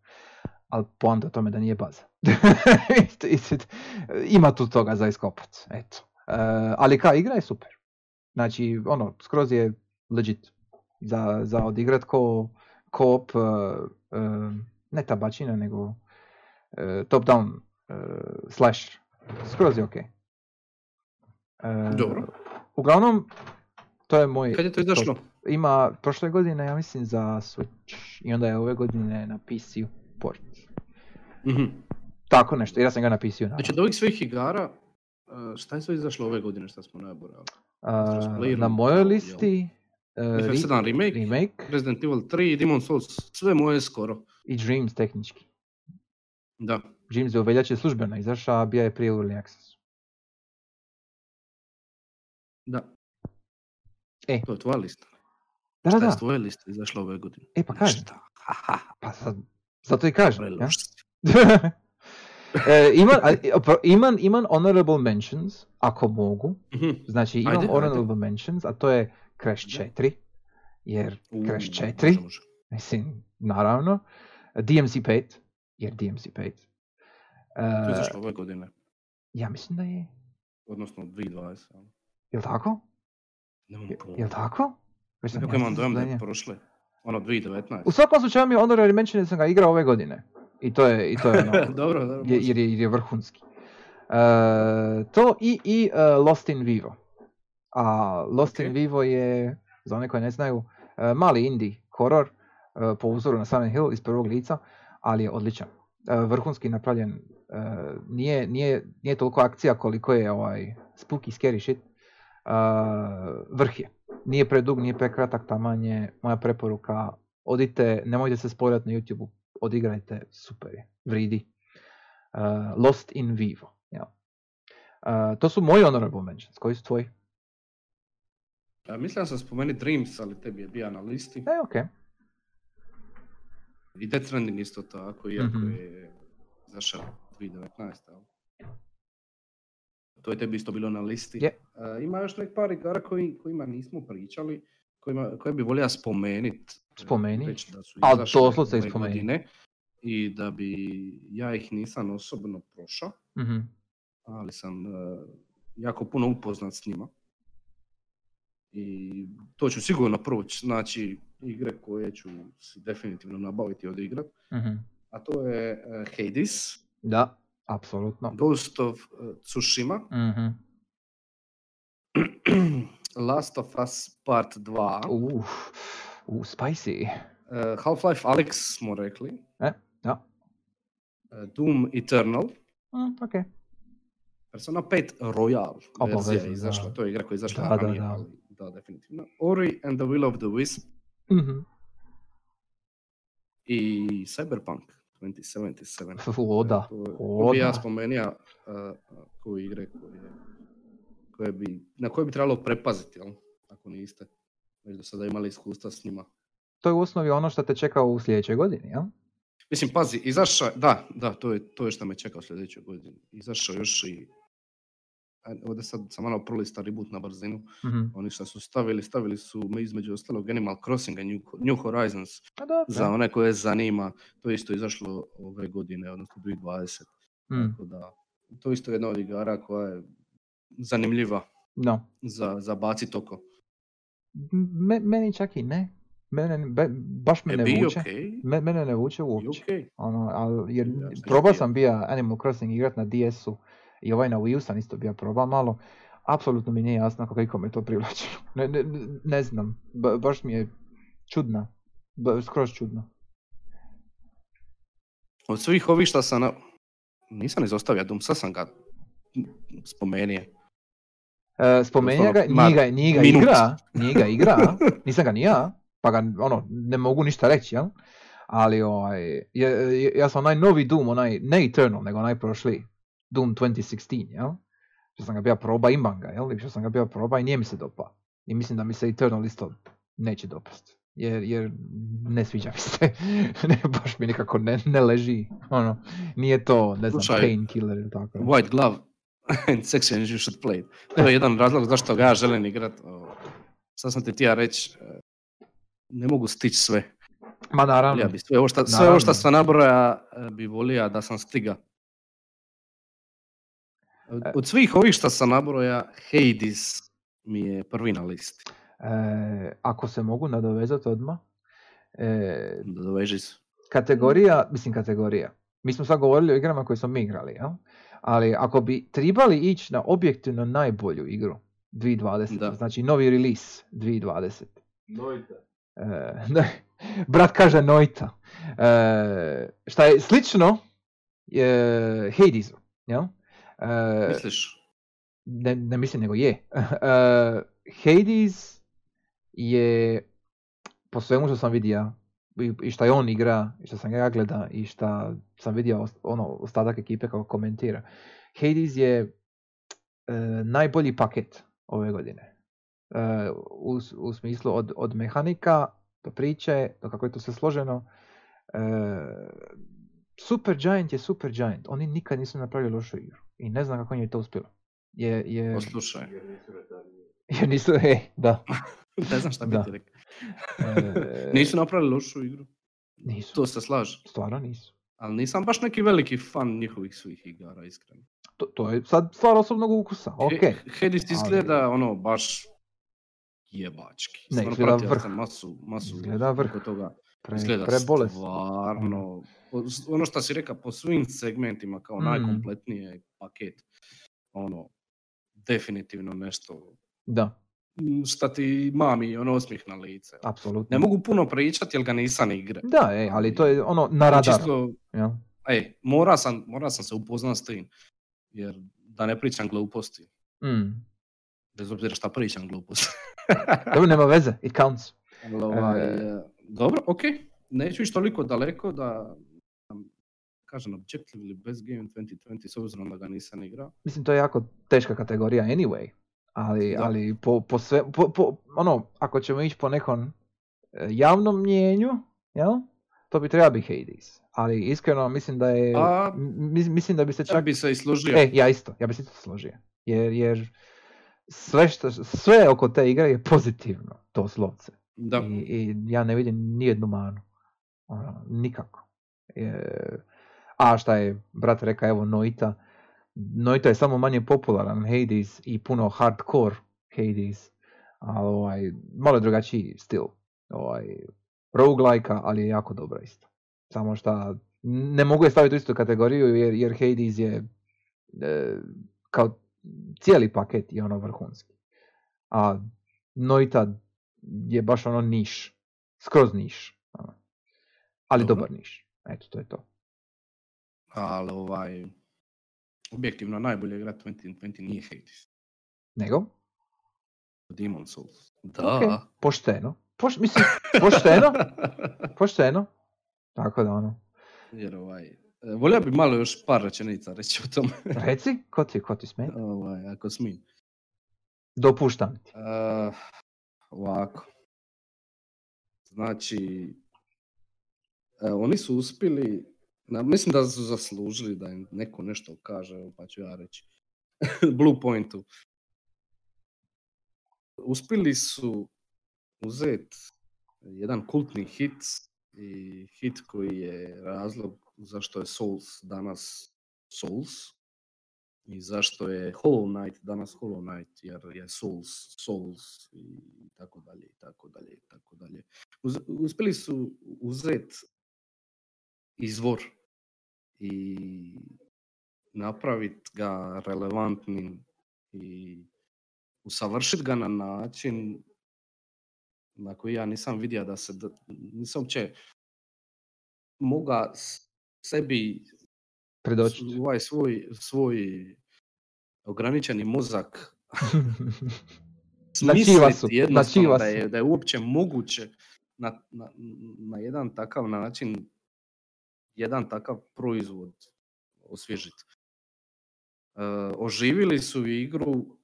Ali poanta tome da nije baza. Ima tu toga za iskopat. Eto. E, ali ka igra je super. Znači, ono, skroz je legit. Za, za odigrat ko koop, e, e, ne tabačina, nego e, top down slasher. Skroz je ok. Dobro. Uglavnom, to je moj... Kad je to izašlo? Ima prošle godine, ja mislim, za Switch. I onda je ove godine na PC-u port. Mhm. Tako nešto, ja sam ga na PC-u naravno. Znači od ovih svih igara, šta je sve izašlo ove godine što smo Crossplayerom, na mojoj listi e, FF7 re- remake, remake Resident Evil 3 i Demon Souls, sve moje skoro. i Dreams tehnički. Da. Dreams je u veljači službeno izašao, a bio je prije Early Access. Da. E. To je tvoja lista. Da, da, Šta je da. s tvoje liste izašlo ove godine? E, pa kažem. Šta? Haha, Pa sad, zato i kažem. ja? e, imam, imam, imam honorable mentions, ako mogu. Mhm. Znači imam Ajde, ajde. honorable mentions, a to je Crash Ajde. 4. Jer U, Crash može, 4, može. mislim, naravno. DMC5, jer DMC5. To je E, izašlo ove godine. ja mislim da je. Odnosno 2020. ali Jel tako? Nemam pojma. Jel tako? Već sam Nekako ja imam dojam da je prošle. Ono 2019. U svakom slučaju mi honorary mention sam ga igrao ove godine. I to je, i to je ono, dobro, dobro. je- jer, je, jer je vrhunski. E, to i, i e, Lost in Vivo. A Lost in Ok. Vivo je, za one koji ne znaju, e, mali indie horror e, po uzoru na Silent Hill iz prvog lica, ali je odličan. E, vrhunski napravljen. Nije, nije, nije toliko akcija koliko je ovaj spooky scary shit. Vrh je. Nije predug, nije prekratak, taman je moja preporuka. Odite, nemojte se spojati na YouTube, odigrajte, super je, vridi. Lost in Vivo. Ja. Uh, to su moji honorable mentions, koji su tvoji? A, Mislio sam spomenuti Dreams, ali tebi je bio na listi. E, ok. I Death Stranding isto tako, iako Mhm. je zašao 2019. ali. To je tebi isto bilo na listi. Je. A, ima još nek par igara koji, kojima nismo pričali, kojima, koje bi volio spomenit. e, Spomeni. reći da su Al izašle doslovce spomeni. godine I da bi, ja ih nisam osobno prošao, Mhm. ali sam e, jako puno upoznat s njima. I to ću sigurno proći, znači igre koje ću si definitivno nabaviti i odigrat. Mhm. A to je e, Hades, Da, apsolutno. Ghost of e, Tsushima, Mhm. Last of Us Part 2, Uh, uh, spicy. e, Half-Life Alyx smo rekli, E, da. Doom Eternal, Mm, ok. Persona 5 Royal verzija Obavezno, je izašla, to je igra koja je izašla Da, da, da. ali da, definitivno. Ori and the Will of the Wisp Mhm. i Cyberpunk 2077. O, da. To, to O, bi ja da. spomenuo uh, koje igre koje, koje bi, na koje bi trebalo prepaziti, jel? ako niste već do sada imali iskustva s njima. To je u osnovi ono što te čeka u sljedećoj godini, jel? Mislim, pazi, izašao, da, da, to je, to je što me čeka u sljedećoj godini. Izašao još i ovdje sad sam malo prolista reboot na brzinu, Mhm. oni što su stavili, stavili su me između ostalog Animal Crossinga, New, New Horizons, Pa dobro. za one koje zanima, to je isto izašlo ove godine, odnosno 2020. Mm, Tako da, to je isto jedna od igara koja je zanimljiva No. za, za bacit oko. Me- meni čak i ne. Mene, be- baš me E, ne vuče. okej, Me- mene ne vuče uopće. okej. Ono, ali, jer Ja probao sam bija Animal Crossing igrat na DS-u i ovaj na Wii U sam isto bija probao malo. Apsolutno mi nije jasno koliko me to privlačilo. Ne, ne, ne znam, ba- baš mi je čudna. Ba- skroz čudno. Od svih ovih šta sam, na... nisam izostavio Doom, sad sam ga spomenio. E, spomenja ga, nije ga, nije ga igra, nije ga igra, nisam ga ni ja, pa ga ono, ne mogu ništa reći, jel? Ali ovaj, je- ja sam onaj novi Doom, onaj, ne Eternal, nego onaj prošli, Doom 2016, jel? Što sam ga bio proba, imam ga, jel? Što sam ga bio proba i nije mi se dopa. I mislim da mi se Eternal isto neće dopast. Jer, jer ne sviđa mi se. ne, baš mi nekako ne, ne leži. Ono, nije to, ne znam, painkiller ili tako. White Glove and Section you should play. To je jedan razlog zašto ga ja želim igrat. Sad sam ti ti ja reći, e, ne mogu stići sve. Ma naravno. Ja bi sve ovo šta, sve ovo šta sam nabroja e, bi volio da sam stiga. Od, E. od svih ovih šta sam nabroja, Hades mi je prvi na listi. E, ako se mogu nadovezati odmah, e, Da doveži se. kategorija, mislim kategorija, mi smo sad govorili o igrama koje smo mi igrali, jel? ali ako bi trebali ići na objektivno najbolju igru 2020, Da. znači novi release 2020. E, ne, brat kaže Nojta. E, šta je slično je Hadesu, jel? E, Misliš? ne, ne mislim nego je. Uh, Hades je po svemu što sam vidio i, i šta je on igra, i što sam ga ja gleda i šta sam vidio ono, ostatak ekipe kako komentira. Hades je uh, najbolji paket ove godine. Uh, u, u smislu od, od mehanika do priče, do kako je to sve složeno. Uh, Super Giant je Super Giant. Oni nikad nisu napravili lošu igru. I ne znam kako im je to uspjelo. Je, je, Poslušaj. jer nisu, e, da. ne znam šta bi Da. ti rekao. E, Nisu napravili lošu igru. nisu. To se slažem. Stvarno nisu. Ali nisam baš neki veliki fan njihovih svih igara, iskreno. To, to je sad stvar osobnog ukusa. Ok. He- Hades ali- izgleda ono baš jebački. Ne, Stvarno izgleda pratio vrh. sam masu, masu Izgleda vrh. toga. Pre, Izgleda prebolesno. stvarno, ono što si rekao, po svim segmentima kao Mm. najkompletnije paket. Ono, definitivno nešto Da, šta ti mami ono osmih na lice. apsolutno. Ne mogu puno pričati jer ga nisam igra. Da, e, ali to je ono na radaru. Čisto, jel? ej, mora sam, mora sam se upoznat s tim. Jer da ne pričam gluposti. Mm. Bez obzira šta pričam gluposti. Dobro, nema veze, it counts. Ovaj, E. dobro, ok. Neću ići toliko daleko da kažem objectively best game 2020 s obzirom da ga nisam igrao. Mislim, to je jako teška kategorija anyway. Ali, Da. ali po, po sve, po, po, ono, ako ćemo ići po nekom e, javnom mjenju, jel? To bi trebao biti Hades. Ali iskreno mislim da je, A- mi- mislim da bi se Čak čak bi se i složio. E, ja isto, ja bi se isto složio. Jer, jer sve, što, sve oko te igre je pozitivno, doslovce. Da. I, I ja ne vidim nijednu manu. Ono, nikako. E, a šta je brat rekao, evo Noita. Noita je samo manje popularan Hades i puno hardcore Hades. Ali ovaj, malo drugačiji stil. Ovaj, roguelike ali je jako dobra isto. Samo šta ne mogu je staviti u istu kategoriju jer, jer Hades je e, kao cijeli paket je ono vrhunski. A Noita je baš ono niš. Skroz niš. ono. Ali Dobro. dobar niš. Eto, to je to. Ali ovaj, objektivno najbolje igra 2020 nije Hades. Nego? Demon Souls. Da. Ok, Pošteno. Poš, mislim, pošteno. Pošteno. Tako da ono. Jer ovaj, e, volio bi malo još par rečenica reći o tome. Reci, ko ti, ko ti smeta? ovaj, ako smijem. Dopuštam ti. Uh, ovako. Znači, e, oni su uspjeli, na, mislim da su zaslužili da im neko nešto kaže, pa ću ja reći. Blue Pointu. Uspjeli su uzeti jedan kultni hit i hit koji je razlog zašto je Souls danas Souls i zašto je Hollow Knight danas Hollow Knight jer je Souls Souls i tako dalje i tako dalje i tako dalje. Uspjeli su uzeti izvor i napraviti ga relevantnim i usavršiti ga na način na koji ja nisam vidio da se, nisam uopće moga sebi ovaj svoj, svoj ograničeni mozak smisliti jednostavno da je, da je uopće moguće na, na, na jedan takav način jedan takav proizvod osvježiti. E, oživili su igru,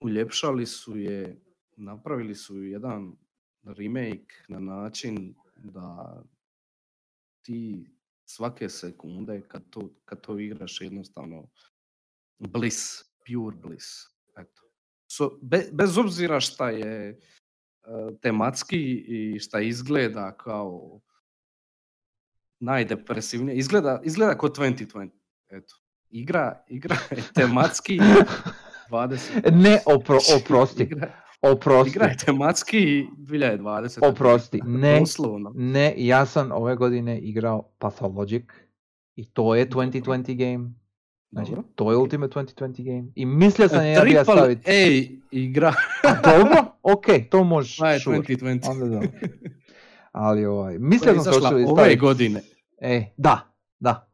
uljepšali su je, napravili su jedan remake na način da ti svake sekunde kad to, kad to igraš jednostavno bliss, pure bliss. Eto. So, be, bez obzira šta je uh, tematski i šta izgleda kao najdepresivnije, izgleda, izgleda kao 2020. Eto. Igra, igra je tematski 20. Ne, opro, oprosti. Igra, Oprosti. Igra je tematski 2020. Oprosti. Ne, ne, ja sam ove godine igrao Pathologic i to je 2020 game. Znači, dobro. to je Ultimate 2020 game. I mislio sam je ja bi ja staviti... Ej, igra. A, dobro, ok, to možeš. Je 2020. Onda dobro. Ali ovaj, mislio sam što ove godine. E, da, da.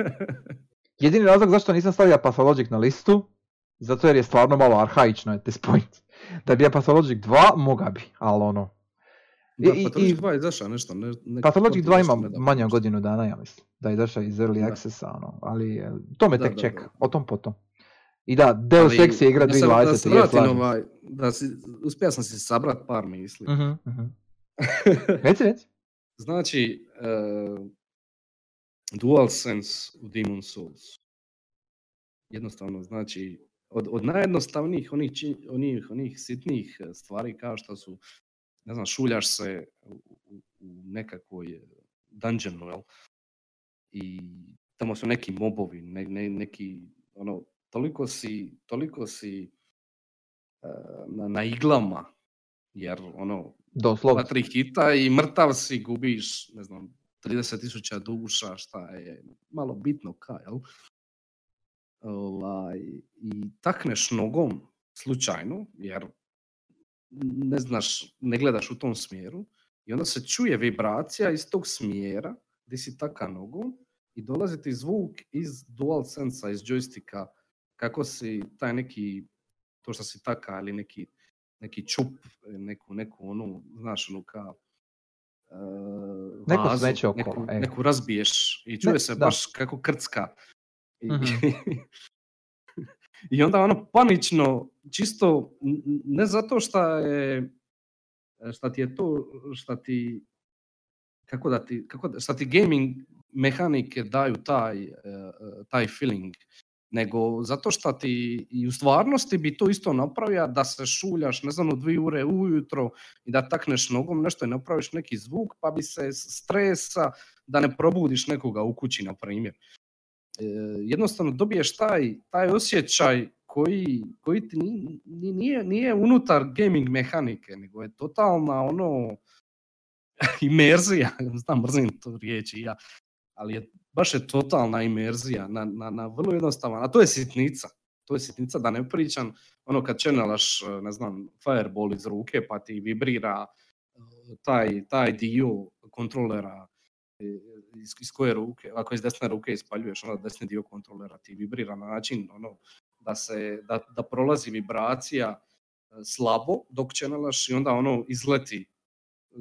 Jedini razlog zašto nisam stavio Pathologic na listu, zato jer je stvarno malo arhaično at this point. Da bi je Pathologic 2, moga bi, ali ono... Da, I, Pathologic 2 je izašao nešto. Ne, ne, Pathologic 2 ima manje od godinu dana, ja mislim. Da je izašao iz Early Accessa, ono. Ali e, to me tek čeka, o tom potom. I da, Deus Ex je igra 2020. Da se vratim ovaj, da si, uspio sam si sabrat par misli. Uh-huh, uh-huh. reci, reci. Znači, uh, DualSense u Demon Souls. Jednostavno, znači, od, od najjednostavnijih onih, onih, onih sitnih e, stvari kao što su, ne znam, šuljaš se u, u, u nekakvoj dungeonu, jel? I tamo su neki mobovi, ne, ne, neki, ono, toliko si, toliko si uh, na, na iglama, jer ono, Doslovno. tri hita i mrtav si, gubiš, ne znam, 30.000 duša, šta je malo bitno ka, jel? Ovaj, I takneš nogom slučajno, jer ne znaš, ne gledaš u tom smjeru i onda se čuje vibracija iz tog smjera gdje si taka nogom i dolazi ti zvuk iz dual sensa, iz joysticka, kako si taj neki, to što si taka ili neki, neki čup, neku, neku onu, znaš, onu kao uh, vazu, neku, neku razbiješ i čuje ne, se da. baš kako krcka i, mm-hmm. I onda ono panično, čisto ne zato što je šta ti je to, šta ti kako da ti, kako šta ti gaming mehanike daju taj, e, taj feeling, nego zato što ti i u stvarnosti bi to isto napravio da se šuljaš, ne znam, u dvije ure ujutro i da takneš nogom nešto i napraviš neki zvuk, pa bi se stresa da ne probudiš nekoga u kući, na primjer. E, jednostavno dobiješ taj, taj osjećaj koji, koji ti nije, nije, nije unutar gaming mehanike, nego je totalna ono imerzija, znam mrzim to riječi ja, ali je, baš je totalna imerzija na, na, na vrlo jednostavan, a to je sitnica, to je sitnica da ne pričam, ono kad čenelaš, ne znam, fireball iz ruke pa ti vibrira e, taj, taj dio kontrolera iz, iz koje ruke, ako iz desne ruke ispaljuješ, onda desni dio kontrolera ti vibrira na način ono, da, se, da, da prolazi vibracija e, slabo dok čenelaš i onda ono izleti e,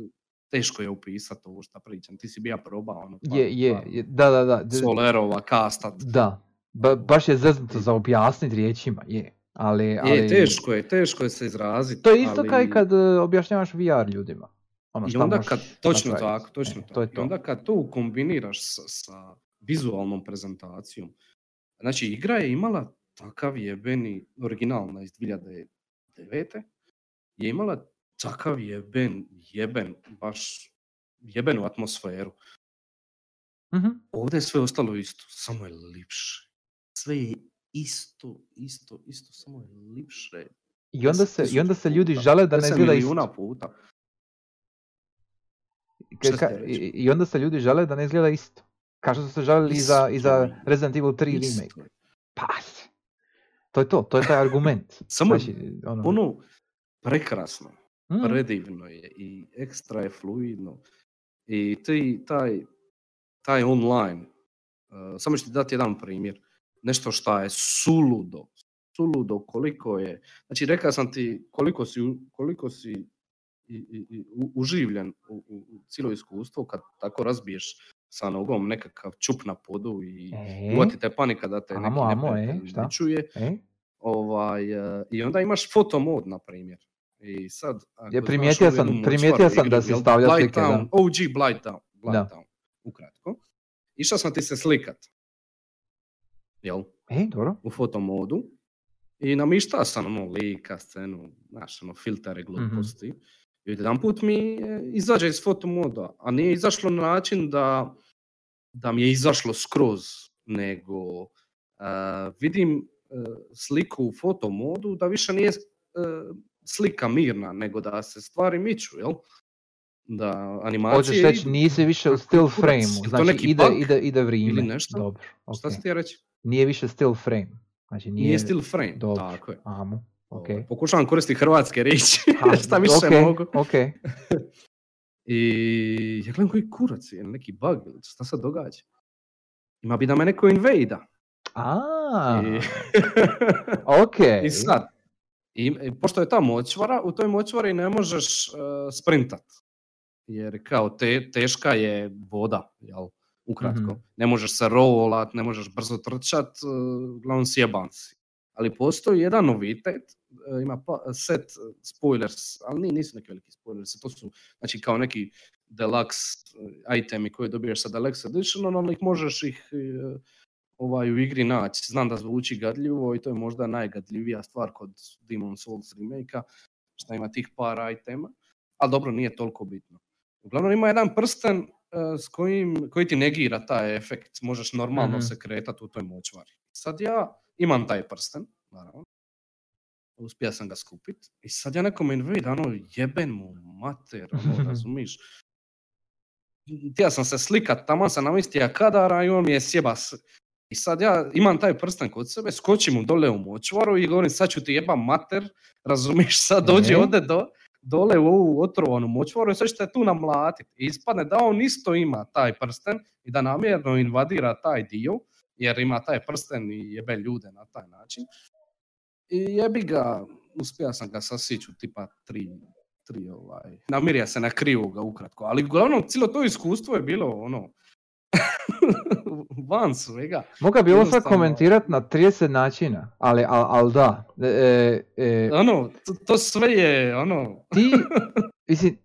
teško je upisati ovo što pričam. Ti si bija probao ono. Pa, je, je, je, da, da, da. Solerova, kastat. Da, ba, baš je zeznuto za objasniti riječima, je. Ali, ali... Je, teško je, teško je se izraziti. To je isto ali... kao i kad uh, objašnjavaš VR ljudima. Ono, I onda kad, točno tako, točno e, tako. To je to. I onda kad to kombiniraš sa, sa vizualnom prezentacijom, Znači, igra je imala takav jebeni, originalna iz 2009. je imala takav jeben, jeben, baš jebenu atmosferu. Mhm. Ovdje je sve ostalo isto, samo je lipše. Sve je isto, isto, isto, samo je lipše. I onda se, i onda se ljudi žale da ne 10 izgleda isto. puta. Ka- i, I onda se ljudi žale da ne izgleda isto. Kao što su se žalili i za, i za. Resident Evil 3 Isto remake. Pa, to je to, to je taj argument. Samo znači, ono, Ono, prekrasno. mm, predivno je i ekstra je fluidno i ti, taj, taj online, uh, samo ću ti dati jedan primjer, nešto što je suludo, suludo koliko je, znači rekao sam ti koliko si, koliko si i, i, uživljen u, u, cijelo iskustvo kad tako razbiješ sa nogom nekakav čup na podu i E, uvati te panika da te Amo, neki amo, e, šta? čuje e, ovaj, eh, i onda imaš foto mod, na primjer. I sad, Je, primijetio sam- primijetio sam da igru, si stavlja slike, da. Town, OG Blight Town, Blight Da. Town, ukratko. Išao sam ti se slikat, jel, e, dobro. u fotomodu. I namištao sam ono lika, scenu, znaš, ono, filtere Mhm. gluposti. I jedan put mi eh, izađe iz fotomoda, a nije izašlo na način da, da mi je izašlo skroz, nego eh, vidim eh, sliku u fotomodu da više nije eh, slika mirna, nego da se stvari miču, jel? Da animacije Hoćeš reći, nisi više u still frame znači neki ide, bug ide, ide vrijeme. nešto? Dobro, Šta ok. si ti reći? Nije više still frame. Znači nije, Nije still frame, dobro. tako je. Amo, Ovaj, Pokušavam koristiti hrvatske riječi, šta više ok, mogu. Ok, I ja gledam koji kurac je, neki bug, šta se događa. Ima bi da me neko invejda. a, I, ok. I sad, i, i pošto je ta močvara, u toj močvari ne možeš uh, sprintat. Jer kao te, teška je voda, jel? Ukratko. Mhm. Ne možeš se rollat, ne možeš brzo trčat, uh, uglavnom sjeban si. Ali postoji jedan novitet, uh, ima pa, set spoilers, ali ni- nisu neki veliki spoilers, to su znači kao neki deluxe uh, itemi koje dobiješ sa deluxe editionom, ali ih možeš ih uh, ovaj, u igri naći. Znam da zvuči gadljivo i to je možda najgadljivija stvar kod Demon Souls remake što ima tih par itema, ali dobro, nije toliko bitno. Uglavnom ima jedan prsten s kojim, koji ti negira taj efekt, možeš normalno Mhm. se kretati u toj močvari. Sad ja imam taj prsten, naravno, uspio sam ga skupit i sad ja nekome invade, ono jeben mu mater, ono, razumiš? Htio sam se slikat, tamo sam namistio kadara i on mi je sjeba s- i sad ja imam taj prsten kod sebe, skočim mu dole u močvaru i govorim sad ću ti jebam mater, razumiješ, sad dođi E. ode do, dole u ovu otrovanu močvaru i sad ćete tu namlatit. I ispadne da on isto ima taj prsten i da namjerno invadira taj dio, jer ima taj prsten i jebe ljude na taj način. I jebi ga, uspio sam ga sasiću tipa tri, tri ovaj, namirja se na krivoga ukratko, ali uglavnom cijelo to iskustvo je bilo ono, van svega. Mogao bi ovo sad komentirat na 30 načina, ali, al, al da. E, e, Ono, to, to sve je ono, ti, mislim,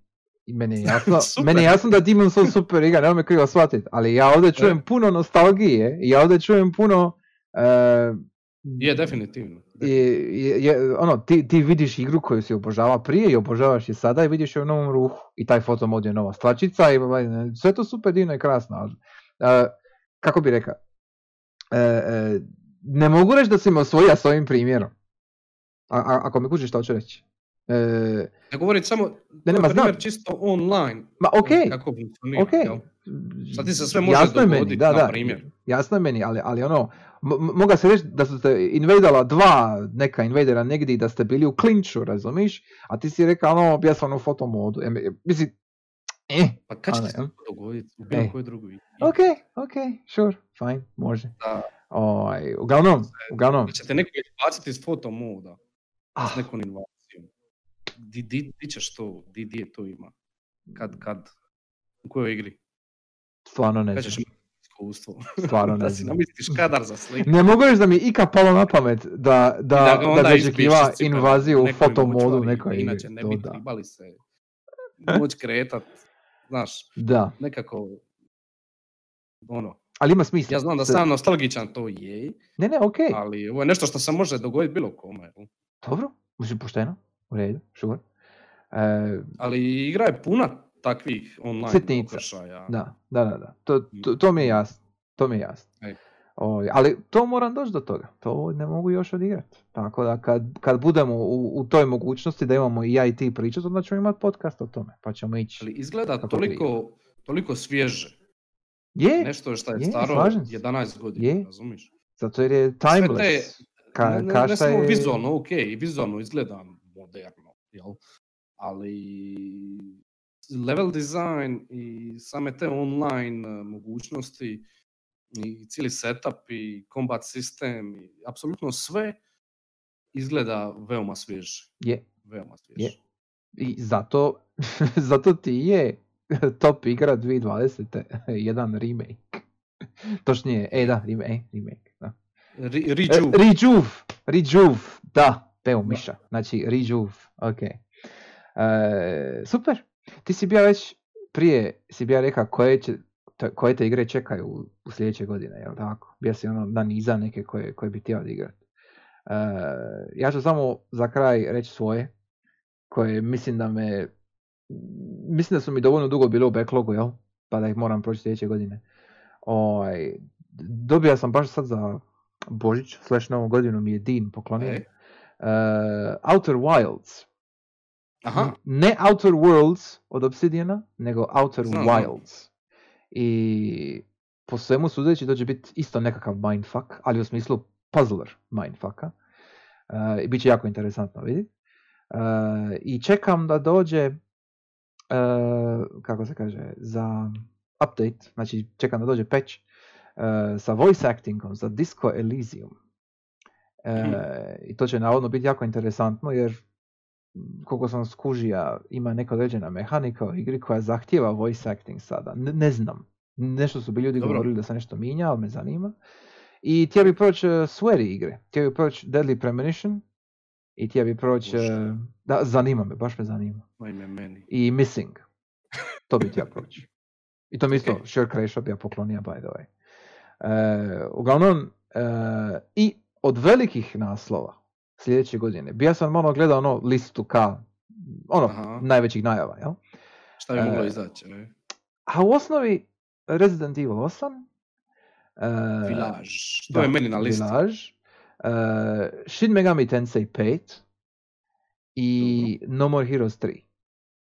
meni je jasno, meni je jasno da Demon Souls super igra, nemoj me krivo shvatit, ali ja ovdje čujem puno nostalgije i ja ovdje čujem puno... e, je definitivno. i- i- je- ono, ti, ti vidiš igru koju si obožava prije i obožavaš je sada i vidiš je u novom ruhu. I taj fotomod je nova stvačica i ovaj, sve to super divno i krasno. ali, e, kako bi rekao? E, e, ne mogu reći da si me osvojio s ovim primjerom. A, a- ako me kužiš što hoću reći. E, Ne govorim samo, ne, to ma primjer čisto online. ma e, okej, Kako funkcionira, okej. jel? Sad ti se sve može Jasno je meni, dogoditi, da, na da, primjer. Jasno je meni, ali, ali ono, m- moga se reći da su te invadala dva neka invadera negdje da ste bili u klinču, razumiš? A ti si rekao, ono, ja sam u fotomodu. E, mislim, eh, Pa kad će Ali, se to dogoditi u bilo Ej. kojoj drugoj ok, ok, sure, fine, može. Da, Ovaj, uglavnom, uglavnom, da ćete neko izbaciti iz fotomoda ah, s nekom invazijom. Di, di, di ćeš to, di, di je to ima? Kad, kad? U kojoj igri? stvarno ne znam, iskustvo? stvarno ne da si znam. namistiš kadar za sliku. Ne mogu reći da mi je ikad palo na pamet da, da, I da, ga onda bi izbiš očekiva iz cipela invaziju u fotomodu močvari, nekoj igri. Inače ne bi da. trebali se moć kretat, znaš, Da. nekako ono, Ali ima smisla. Ja znam da sam nostalgičan, to je, Ne, ne, okej. ali ovo je nešto što se može dogoditi bilo kome. Dobro, mislim pošteno, u redu, sure. E, Ali igra je puna takvih online Sitnica. okršaja. da, da, da, da. To, to, to mi je jasno. To mi je jasno. Ej. Ovaj, ali to moram doći do toga. To ne mogu još odigrati. Tako da kad, kad budemo u, u toj mogućnosti da imamo i ja i ti pričati, onda ćemo imati podcast o tome. Pa ćemo ići. Ali izgleda toliko, toliko svježe. Je, Nešto što je je, staro slažem se. 11 godina, Je. razumiješ? zato jer je Sve te, timeless. Ka, ne, ne, ne samo je- vizualno, ok, i vizualno izgleda moderno, jel? Ali level design i same te online eh, mogućnosti i cijeli setup i combat sistem i apsolutno sve izgleda veoma svježe. Je, Veoma je. svježe. I zato, zato ti je top igra 2020. jedan remake. Točnije, e da, remake, e, remake, da. Re- E, Rejuve. Rejuve, Rejuve, da, peo miša, znači Rejuve, ok. E, super, ti si bio već prije, si bio rekao koje, će, te- koje te igre čekaju u, u sljedeće godine, jel tako? Bio si ono dan iza neke koje, koje bi htio odigrati. E, ja ću samo za kraj reći svoje, koje mislim da me, mislim da su mi dovoljno dugo bile u backlogu, jel? Pa da ih moram proći sljedeće godine. Ovaj, dobio sam baš sad za Božić, slash novu godinu mi je Dean poklonio. E. Uh, Outer Wilds. Aha, Ne Outer Worlds od Obsidiana, nego Outer Znam. Wilds. I po svemu sudeći to će biti isto nekakav mindfuck, ali u smislu puzzler mindfucka. Uh, I bit će jako interesantno vidjeti. Uh, I čekam da dođe, uh, kako se kaže, za update, znači čekam da dođe patch uh, sa voice actingom za Disco Elysium. E, Mhm. I to će navodno biti jako interesantno jer m, koliko sam skužija ima neka određena mehanika u igri koja zahtjeva voice acting sada. Ne, ne znam. Nešto su bi ljudi Dobro. govorili da se nešto mijenja, ali me zanima. I htio bi proći uh, sweary igre. Htio bi proći Deadly Premonition. I htio bi proći... Uh, da, zanima me, baš me zanima. ajme meni. I Missing. To bi htio proći. I to mi isto, Ok. Shirk Ray Shop ja poklonija, by the way. E, uglavnom, e, i od velikih naslova sljedeće godine, bio sam malo gledao ono listu ka, ono, Aha. najvećih najava, jel? Šta bi moglo E, izaći? Ne? A u osnovi Resident Evil 8, e, Village. To je da, meni na listi. Village, e, Shin Megami Tensei 5 i No More Heroes 3.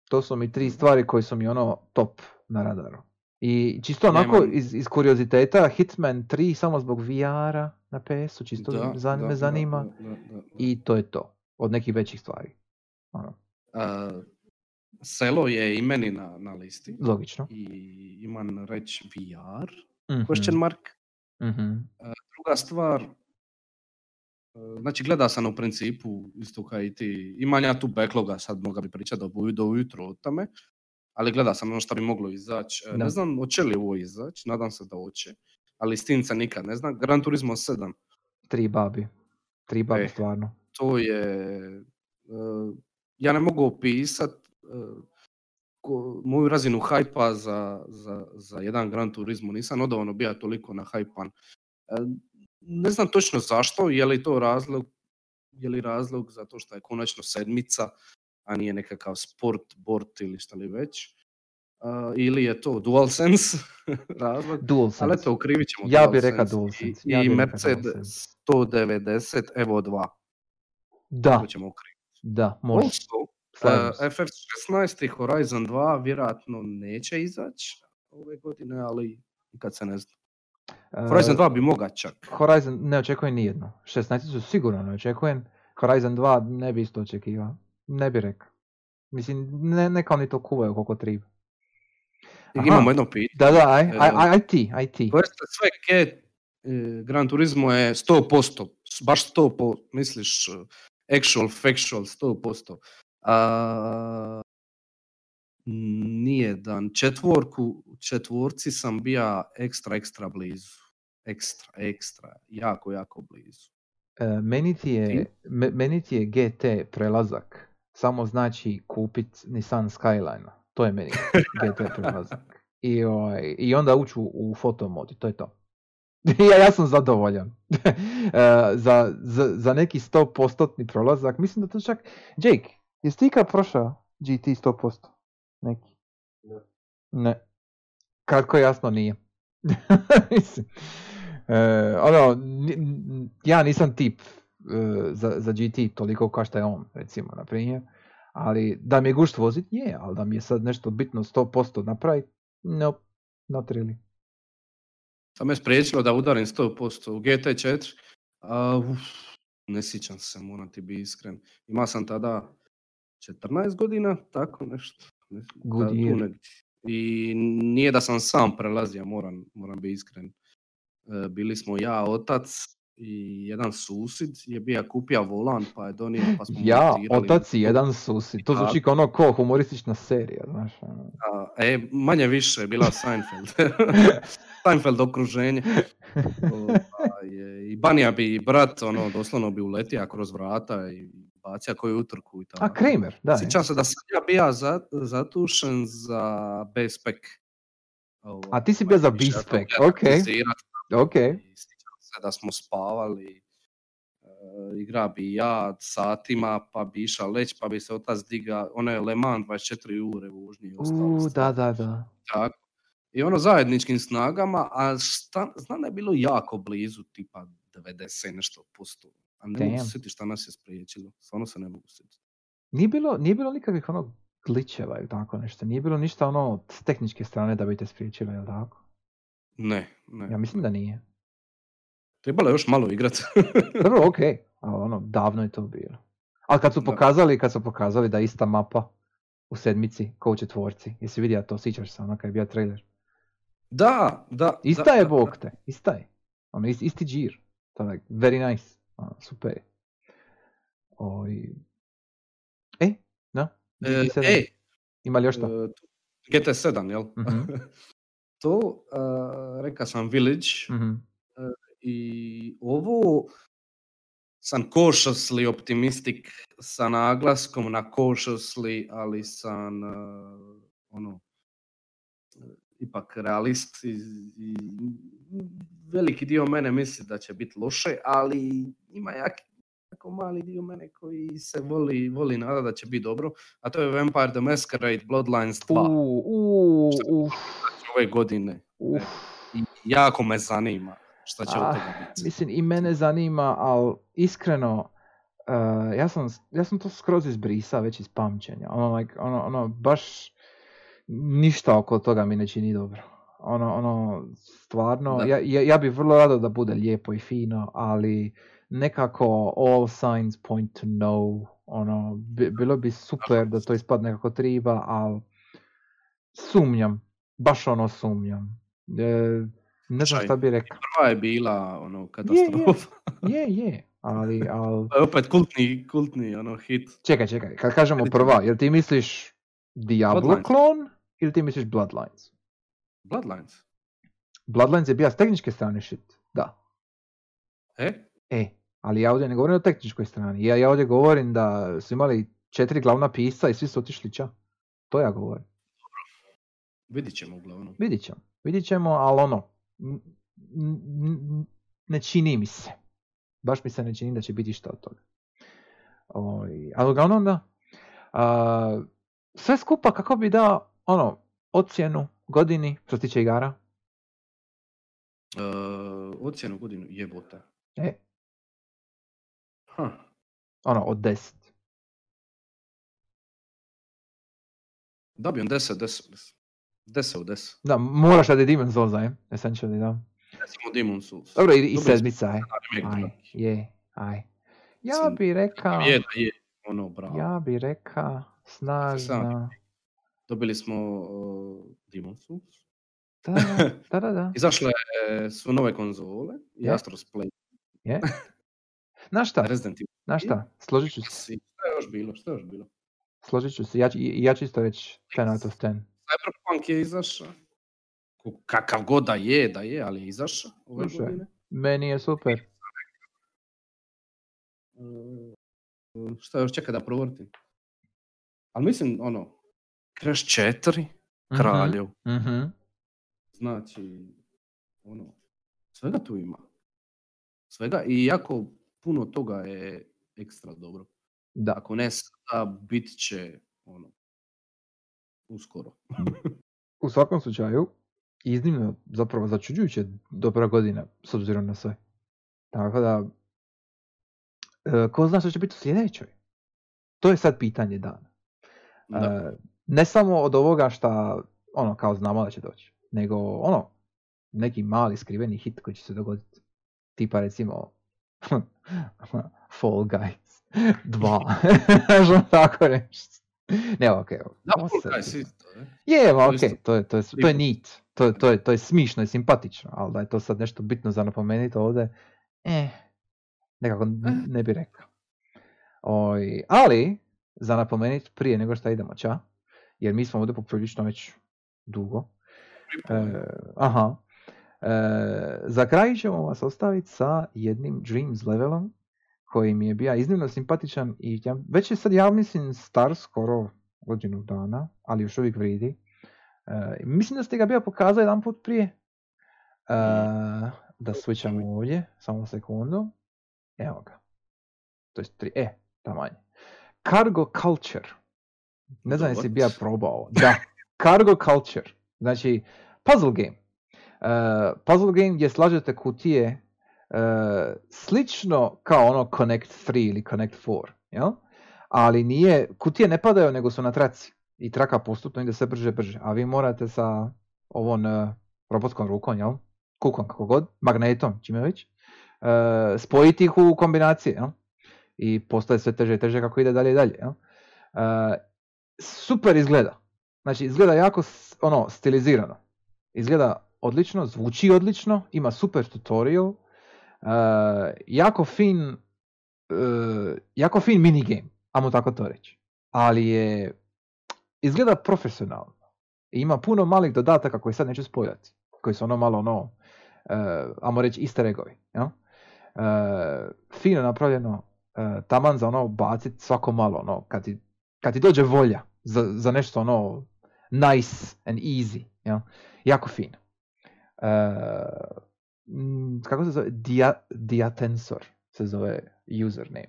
To su mi tri stvari koje su mi ono top na radaru. I čisto onako Nemam- iz, iz kurioziteta Hitman 3 samo zbog VR-a na PS-u, čisto Da, za- da, me zanima. da, da, da. I to je to. Od nekih većih stvari. Ono, A, selo je i meni na, na listi. logično. I imam reći VR, Mhm, question mark. mhm. Druga stvar, e, znači gleda sam u principu isto kao i ti, imam ja tu backloga, sad moga bi pričati do, do ujutro o tome, ali gleda sam ono što bi moglo izaći. E. Ne znam hoće li ovo izaći, nadam se da hoće, ali Stinca nikad ne znam. Gran Turismo 7, Tri babi. Tri babi E. stvarno. to je, e, ja ne mogu opisat ko- moju razinu hajpa za, za, za jedan Gran Turismo, nisam odavno bio toliko na hajpan. Ne znam točno zašto, je li to razlog, je li razlog zato što je konačno sedmica, a nije nekakav sport, bort ili šta li već. E, ili je to DualSense razlog, DualSense. ali eto, ukrivit ćemo Ja bi rekao DualSense i- ja I, Mercedes DualSense. 190 Evo 2, Da, to ćemo ukriviti. da, može. Also. Uh, FF16 i Horizon 2 vjerojatno neće izaći ove godine, ali kad se ne zna. Horizon E, 2 bi moga čak. Horizon ne očekujem nijedno. 16 su sigurno ne očekujem. Horizon 2 ne bi isto očekivao. Ne bi rekao. Mislim, ne, neka oni to kuvaju koliko triba. Aha. Imamo jedno pitanje. Da, da, aj, aj, aj, aj ti, aj ti. Ste sve ke e, Gran Turismo je 100%, s- baš 100%, misliš e, actual, factual, 100%. A, nije dan. Četvorku, četvorci sam bija ekstra, ekstra blizu. Ekstra, ekstra, jako, jako blizu. E, meni, ti je, Ti? me- meni ti je GT prelazak samo znači kupit Nissan Skyline. To je meni GT prelazak. I, ovaj, I onda ući u, u fotomod i to je to. ja, ja sam zadovoljan. E, za, za, za neki 100% prolazak, mislim da to čak... Jake, jesi ti ikad prošao GT 100%? Neki? Ne. Ne. Kratko jasno nije. mislim. E, ono, n- ja nisam tip za, za GT toliko kao što je on, recimo, na primjer. Ali da mi je gušt vozit, je, ali da mi je sad nešto bitno 100% napraviti, no, not really. To me spriječilo da udarim 100% u GT4. A, uf, ne sjećam se, moram ti biti iskren. Ima sam tada 14 godina, tako nešto. Ne- Good da, year. I nije da sam sam prelazio, moram, moram biti iskren. E, bili smo ja, otac i jedan susid je bio kupio volan pa je donio pa smo Ja, montirali. otac i jedan susi. To zvuči kao ono ko humoristična serija, znaš. ono. A, e, manje više je bila Seinfeld. Seinfeld okruženje. Ovaj, I Banija bi brat, ono, doslovno bi uletio kroz vrata i bacio koju utrku i tako. A, Kramer, da. je. Sjećam se da sam ja bio za, zatušen za B-Spec. Ovaj, A ti si bio za B-Spec, ok. Ok. Se da smo spavali, e, igra bi ja satima, pa bi išao leć, pa bi se otac diga, ono je Le Mans 24 ure vožnje i ostalo. U, da, da, da. Tako. I ono zajedničkim snagama, a šta, znam da je bilo jako blizu, tipa 90 i nešto posto. A ne mogu Damn. se sjetiti šta nas je spriječilo. Stvarno se ne mogu sjetiti. Nije bilo, nije bilo nikakvih ono glitcheva ili tako nešto. Nije bilo ništa ono s tehničke strane da bi te spriječilo, jel tako? Ne, ne. Ja mislim da nije. Trebalo je još malo igrat. Dobro, ok, ali ono, davno je to bilo. Ali kad su pokazali, kad su pokazali da je ista mapa u sedmici, ko u četvorci, jesi vidio to, sjećaš se ono kad je bio trailer. da, da. Ista da, je da, bog te, ista je. Ono, is- isti džir. To je very nice. Ono, super je. Oj. E, no? E, GT7. ej, Ima li još što? e, GT7, jel? Mhm. to, e, reka sam Village, Mhm. I ovo sam cautiously optimistic sa naglaskom na cautiously, ali sam uh, ono uh, ipak realist i, i veliki dio mene misli da će biti loše, ali ima jak, jako mali dio mene koji se voli, voli nada da će biti dobro, a to je Vampire the Masquerade Bloodlines 2 U, u, uf, ove godine. uf. I jako me zanima šta će od toga biti. Mislim, i mene zanima, ali iskreno, uh, ja, sam, ja sam to skroz izbrisa već iz pamćenja. Ono, like, ono, ono, baš ništa oko toga mi ne čini dobro. Ono, ono, stvarno, Da. ja, ja, ja bi vrlo rado da bude lijepo i fino, ali nekako all signs point to no. Ono, bi- bilo bi super da to ispadne kako treba, ali sumnjam, baš ono sumnjam. E, ne znam šta bi rekao. Prva je bila ono katastrofa. Je, je, ali, ali... To je opet kultni, kultni ono hit. Čekaj, čekaj, kad kažemo prva, jel ti misliš Diablo Bloodlines. klon ili ti misliš Bloodlines? Bloodlines. Bloodlines je bija s tehničke strane shit, da. E? E, ali ja ovdje ne govorim o tehničkoj strani, ja, ja ovdje govorim da su imali četiri glavna pisca i svi su otišli ča. To ja govorim. Vidit ćemo uglavnom. Vidit ćemo, vidit ćemo, ali ono, ne čini mi se. Baš mi se ne čini da će biti šta od toga. Oj, ali uglavnom da. A, sve skupa kako bi dao ono, ocjenu godini što se tiče igara. E, ocjenu godinu jebote. E, Ha. ono, od 10. Dobijem 10, 10, 10. 10 od 10. Da, moraš da je Demon's Souls, aj, essentially, da. Recimo Demon Souls. Dobro, i, i sedmica, aj. Aj, je, aj. Ja bi rekao, Je, da je. Ono, bravo. ja bi rekao, snažna. Dobili smo uh, Demon Souls. Da, da, da, da. Izašle su nove konzole. I Je. Astro's Play. Je. Znaš šta, Resident Evil. znaš šta, složit ću se, Šta je još bilo? Šta je još bilo? složit ću se, ja, i- ja ću isto reći 10 out of 10. Cyberpunk je izašao. Ko- Kakav god da je, da je, ali je izašao ove Slušaj. godine. Meni je super. E, šta još čeka da provrtim? Ali mislim, ono, Crash 4, Mhm, Kraljev, mhm. znači, ono, Svega tu ima. Svega i jako puno toga je ekstra dobro. Da. Ako ne sada, bit će ono, uskoro. U svakom slučaju, iznimno zapravo začuđujuće dobra godina s obzirom na sve. Tako da, e, ko zna što će biti u sljedećoj? To je sad pitanje dana. Da. E, ne samo od ovoga šta, ono, kao znamo da će doći, nego ono, neki mali skriveni hit koji će se dogoditi. Tipa recimo Fall Guys 2. Možemo tako nešto. Ne, okej. Da, isto, ne? Je, ma To je, to je, to je neat, to, je- to, je, to je smišno i simpatično, ali da je to sad nešto bitno za napomenuti ovdje, eh, nekako ne bi rekao. Oj, ali, za napomenuti prije nego što idemo, ča? Jer mi smo ovdje poprilično već dugo. E, aha. E, za kraj ćemo vas ostaviti sa jednim Dreams levelom koji mi je bio iznimno simpatičan i ja, već je sad ja mislim star skoro godinu dana, ali još uvijek vridi. E, mislim da ste ga bio pokazali jedan put prije. E, da switchamo ovdje, samo sekundu. Evo ga. To je tri, e, tamanje. Cargo Culture. Ne znam jesi bija probao. Da, Cargo Culture. Znači, puzzle game. Uh, puzzle game gdje slažete kutije uh, slično kao ono Connect 3 ili Connect 4, jel? Ali nije, kutije ne padaju nego su na traci i traka postupno ide sve brže brže, a vi morate sa ovom uh, robotskom rukom, jel? Kukom kako god, magnetom, čime već, uh, spojiti ih u kombinacije, jel? I postaje sve teže i teže kako ide dalje i dalje, jel? Super izgleda. Znači, izgleda jako ono, stilizirano. Izgleda odlično, zvuči odlično, ima super tutorial, jako fin, uh, jako fin minigame, ajmo tako to reći. Ali je, izgleda profesionalno. Ima puno malih dodataka koji sad neću spojati. Koji su ono malo ono, uh, ajmo reći easter eggovi. jel? Uh, fino napravljeno, uh, taman za ono bacit svako malo, ono, kad ti, kad ti dođe volja za, za nešto ono nice and easy, jel? jako fino. Uh, kako se zove? Dia, Diatensor se zove username.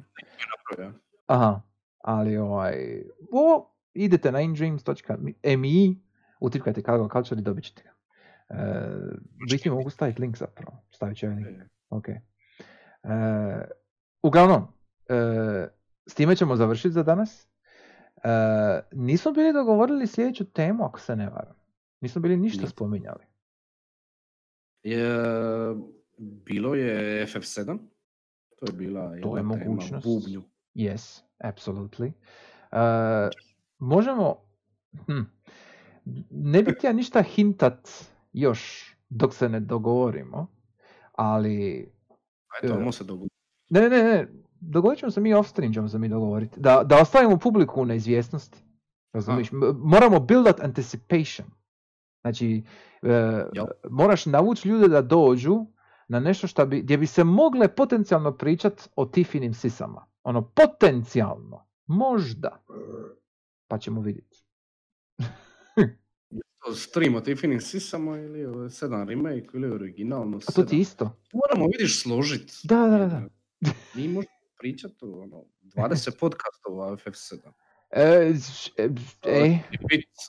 Aha, ali ovaj, o, idete na indreams.me, utipkajte Cargo Culture i dobit ćete ga. Biti mogu staviti link zapravo, stavit ću ovaj link. E, Ok. E, uglavnom, e, s time ćemo završiti za danas. E, nismo bili dogovorili sljedeću temu, ako se ne varam. Nismo bili ništa spominjali. Je, bilo je FF7. To je bila To je mogućnost. bubnju. Yes, absolutely. E, možemo... Hm, ne bih htio ništa hintat još dok se ne dogovorimo, ali Eto, E, ajmo se dogoditi. Ne, ne, ne. Dogovorit ćemo se mi off stream, ćemo se mi dogovoriti. Da, da ostavimo publiku u neizvjesnosti. Razumiješ? Moramo build up anticipation. Znači, e, moraš navući ljude da dođu na nešto šta bi, gdje bi se mogle potencijalno pričat o Tiffinim sisama. Ono, potencijalno. Možda. Pa ćemo vidjeti. Stream o Tiffany sisamo ili 7 remake ili originalno A to ti 7. isto. Moramo vidiš složit. Da, da, da, da. Mi možemo pričati o ono, 20 podcastova o FF7. E, e, e,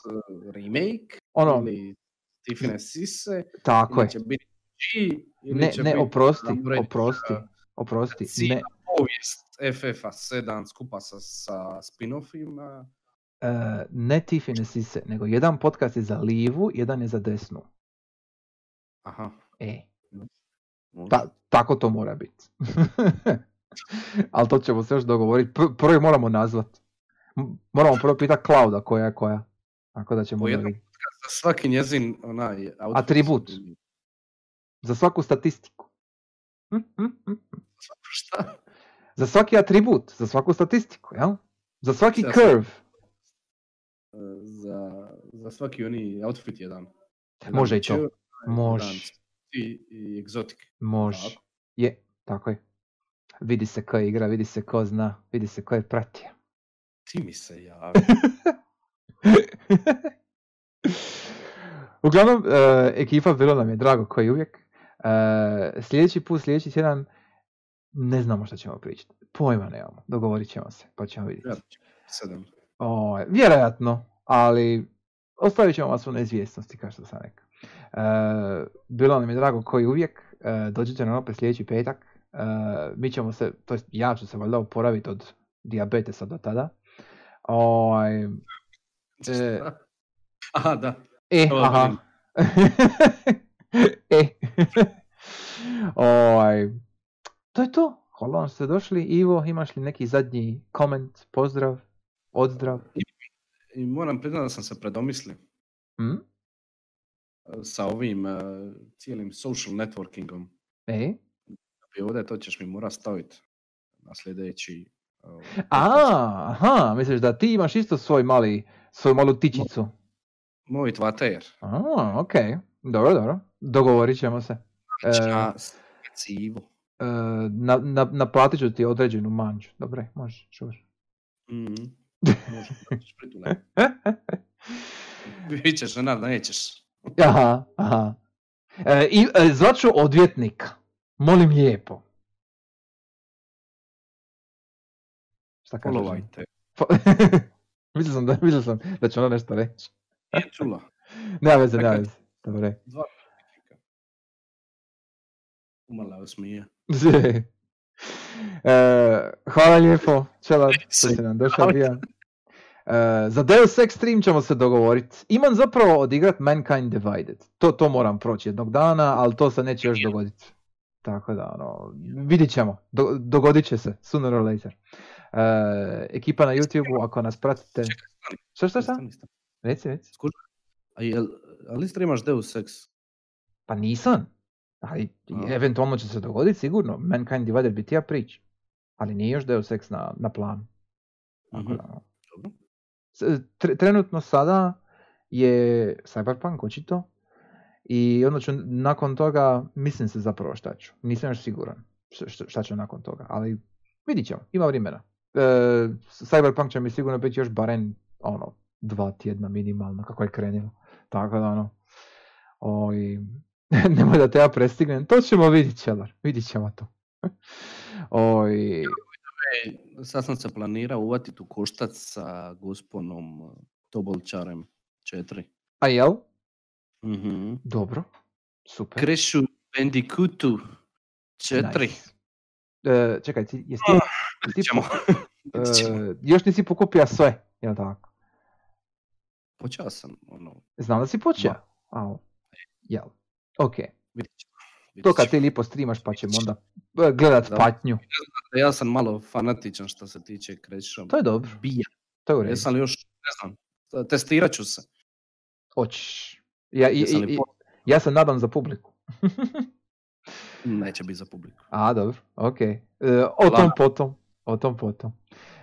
uh, remake ono, ili Tiffany sise tako je. će biti G ili Ne, će ne, biti oprosti, oprosti, oprosti. Ne, povijest FF-a 7 skupa sa, sa spin-offima. E, ne Tiffany Sise, nego jedan podcast je za livu, jedan je za desnu. Aha. E, ta, tako to mora biti. Ali to ćemo se još dogovoriti. Pr- prvo ih moramo nazvat. Moramo prvo pitati Klauda koja je koja. Tako da ćemo jednom. Za svaki njezin onaj. Atribut. Za svaku statistiku. Hm, hm, hm. Šta? Za svaki atribut, za svaku statistiku, jel? Za svaki Za curve. Za, za svaki oni outfit jedan. jedan Može i to. jedan Može, i, i egzotik. može. Tako. Je, tako je. Vidi se ko igra, vidi se ko zna, vidi se ko je pratio. Ti mi se javi. Uglavnom, e, ekipa bilo nam je drago koji uvijek. E, sljedeći put, sljedeći tjedan, ne znamo što ćemo pričati. Pojma nemamo. Dogovorit ćemo se, pa ćemo vidjeti. Ja, sedam. O, vjerojatno, ali ostavit ćemo vas u neizvjesnosti, kao što sam rekao. E, bilo nam je drago koji uvijek. E, dođite nam opet sljedeći petak. Mi ćemo se, to jest ja ću se valjda oporaviti od dijabetesa do tada. Ovaj, E. Aha, da. E, aha. e. Ovaj, to je to. Hvala vam ste došli. Ivo, imaš li neki zadnji koment, pozdrav, odzdrav? I moram priznati da sam se predomislio Hm? e, sa ovim e, cijelim social networkingom. E? I ovdje to ćeš mi morat staviti na sljedeći. E, A, aha, misliš da ti imaš isto svoj mali, svoju malu tičicu? Moj tvater. A, ok. Dobro, dobro. Dogovorit ćemo se. E, Na civu. e, na, na, naplatit ću ti određenu manđu. Dobre, može, sure. Mhm. Može, da ćeš pritule. Vidit ćeš, Renard, nećeš. Aha, aha. E, I e, zvaću odvjetnika. Molim lijepo. Šta kažeš? Followajte. Po- mislio sam da, mislio sam da će ona nešto reći. Nije čula. Nema veze, nema veze. Dobre. Dva. Umala je smije. e, hvala lijepo, Čela, što si nam došao bija. E, za Deus Ex Stream ćemo se dogovoriti. Imam zapravo odigrat Mankind Divided. To, to moram proći jednog dana, ali to se neće još dogoditi. Tako da, ono, vidit ćemo. Do, dogodit će se, sooner or later. E, ekipa na YouTube, ako nas pratite... Šta? Stani, stani. Reci, reci. A jel, ali streamaš Deus Ex? Pa nisam. Ali A. eventualno će se dogoditi sigurno. Mankind Divided bi ti ja prič. Ali nije još Deus Ex na, na planu. S- tre- trenutno sada je Cyberpunk očito i onda ću nakon toga, mislim se zapravo šta ću. Nisam još siguran šta ću nakon toga, ali vidit ćemo, ima vremena. E, Cyberpunk će mi sigurno biti još barem ono, dva tjedna minimalno kako je krenulo. Tako da ono, oj, nemoj da te ja prestignem, to ćemo vidit ćelar, vidit ćemo to. Oj, E, sad sam se planirao uvatiti u koštac sa gosponom Tobolčarem 4. a jel? Mhm. Dobro, super. Krešu Bandicootu 4. Nice. E, čekaj, jesi ti, jesi ti e, još nisi pokupio sve, jel tako? Počeo sam, ono, Znam da si počeo. Al, jel. Ok. To kad ti lipo streamaš pa ćemo onda e, gledat Da. patnju. Ja sam malo fanatičan što se tiče Kreša. To je dobro. Bija. To je u redu. Jesam li još, ne znam, testirat ću se. Hoćeš. Ja, i, i- ja se nadam za publiku. Neće biti za publiku. A, dobro. Ok. E, o tom potom. O tom potom.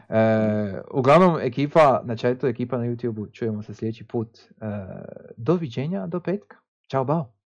E, uglavnom, ekipa na chatu, ekipa na YouTube, čujemo se sljedeći put. E, doviđenja do petka. Ćao, bao.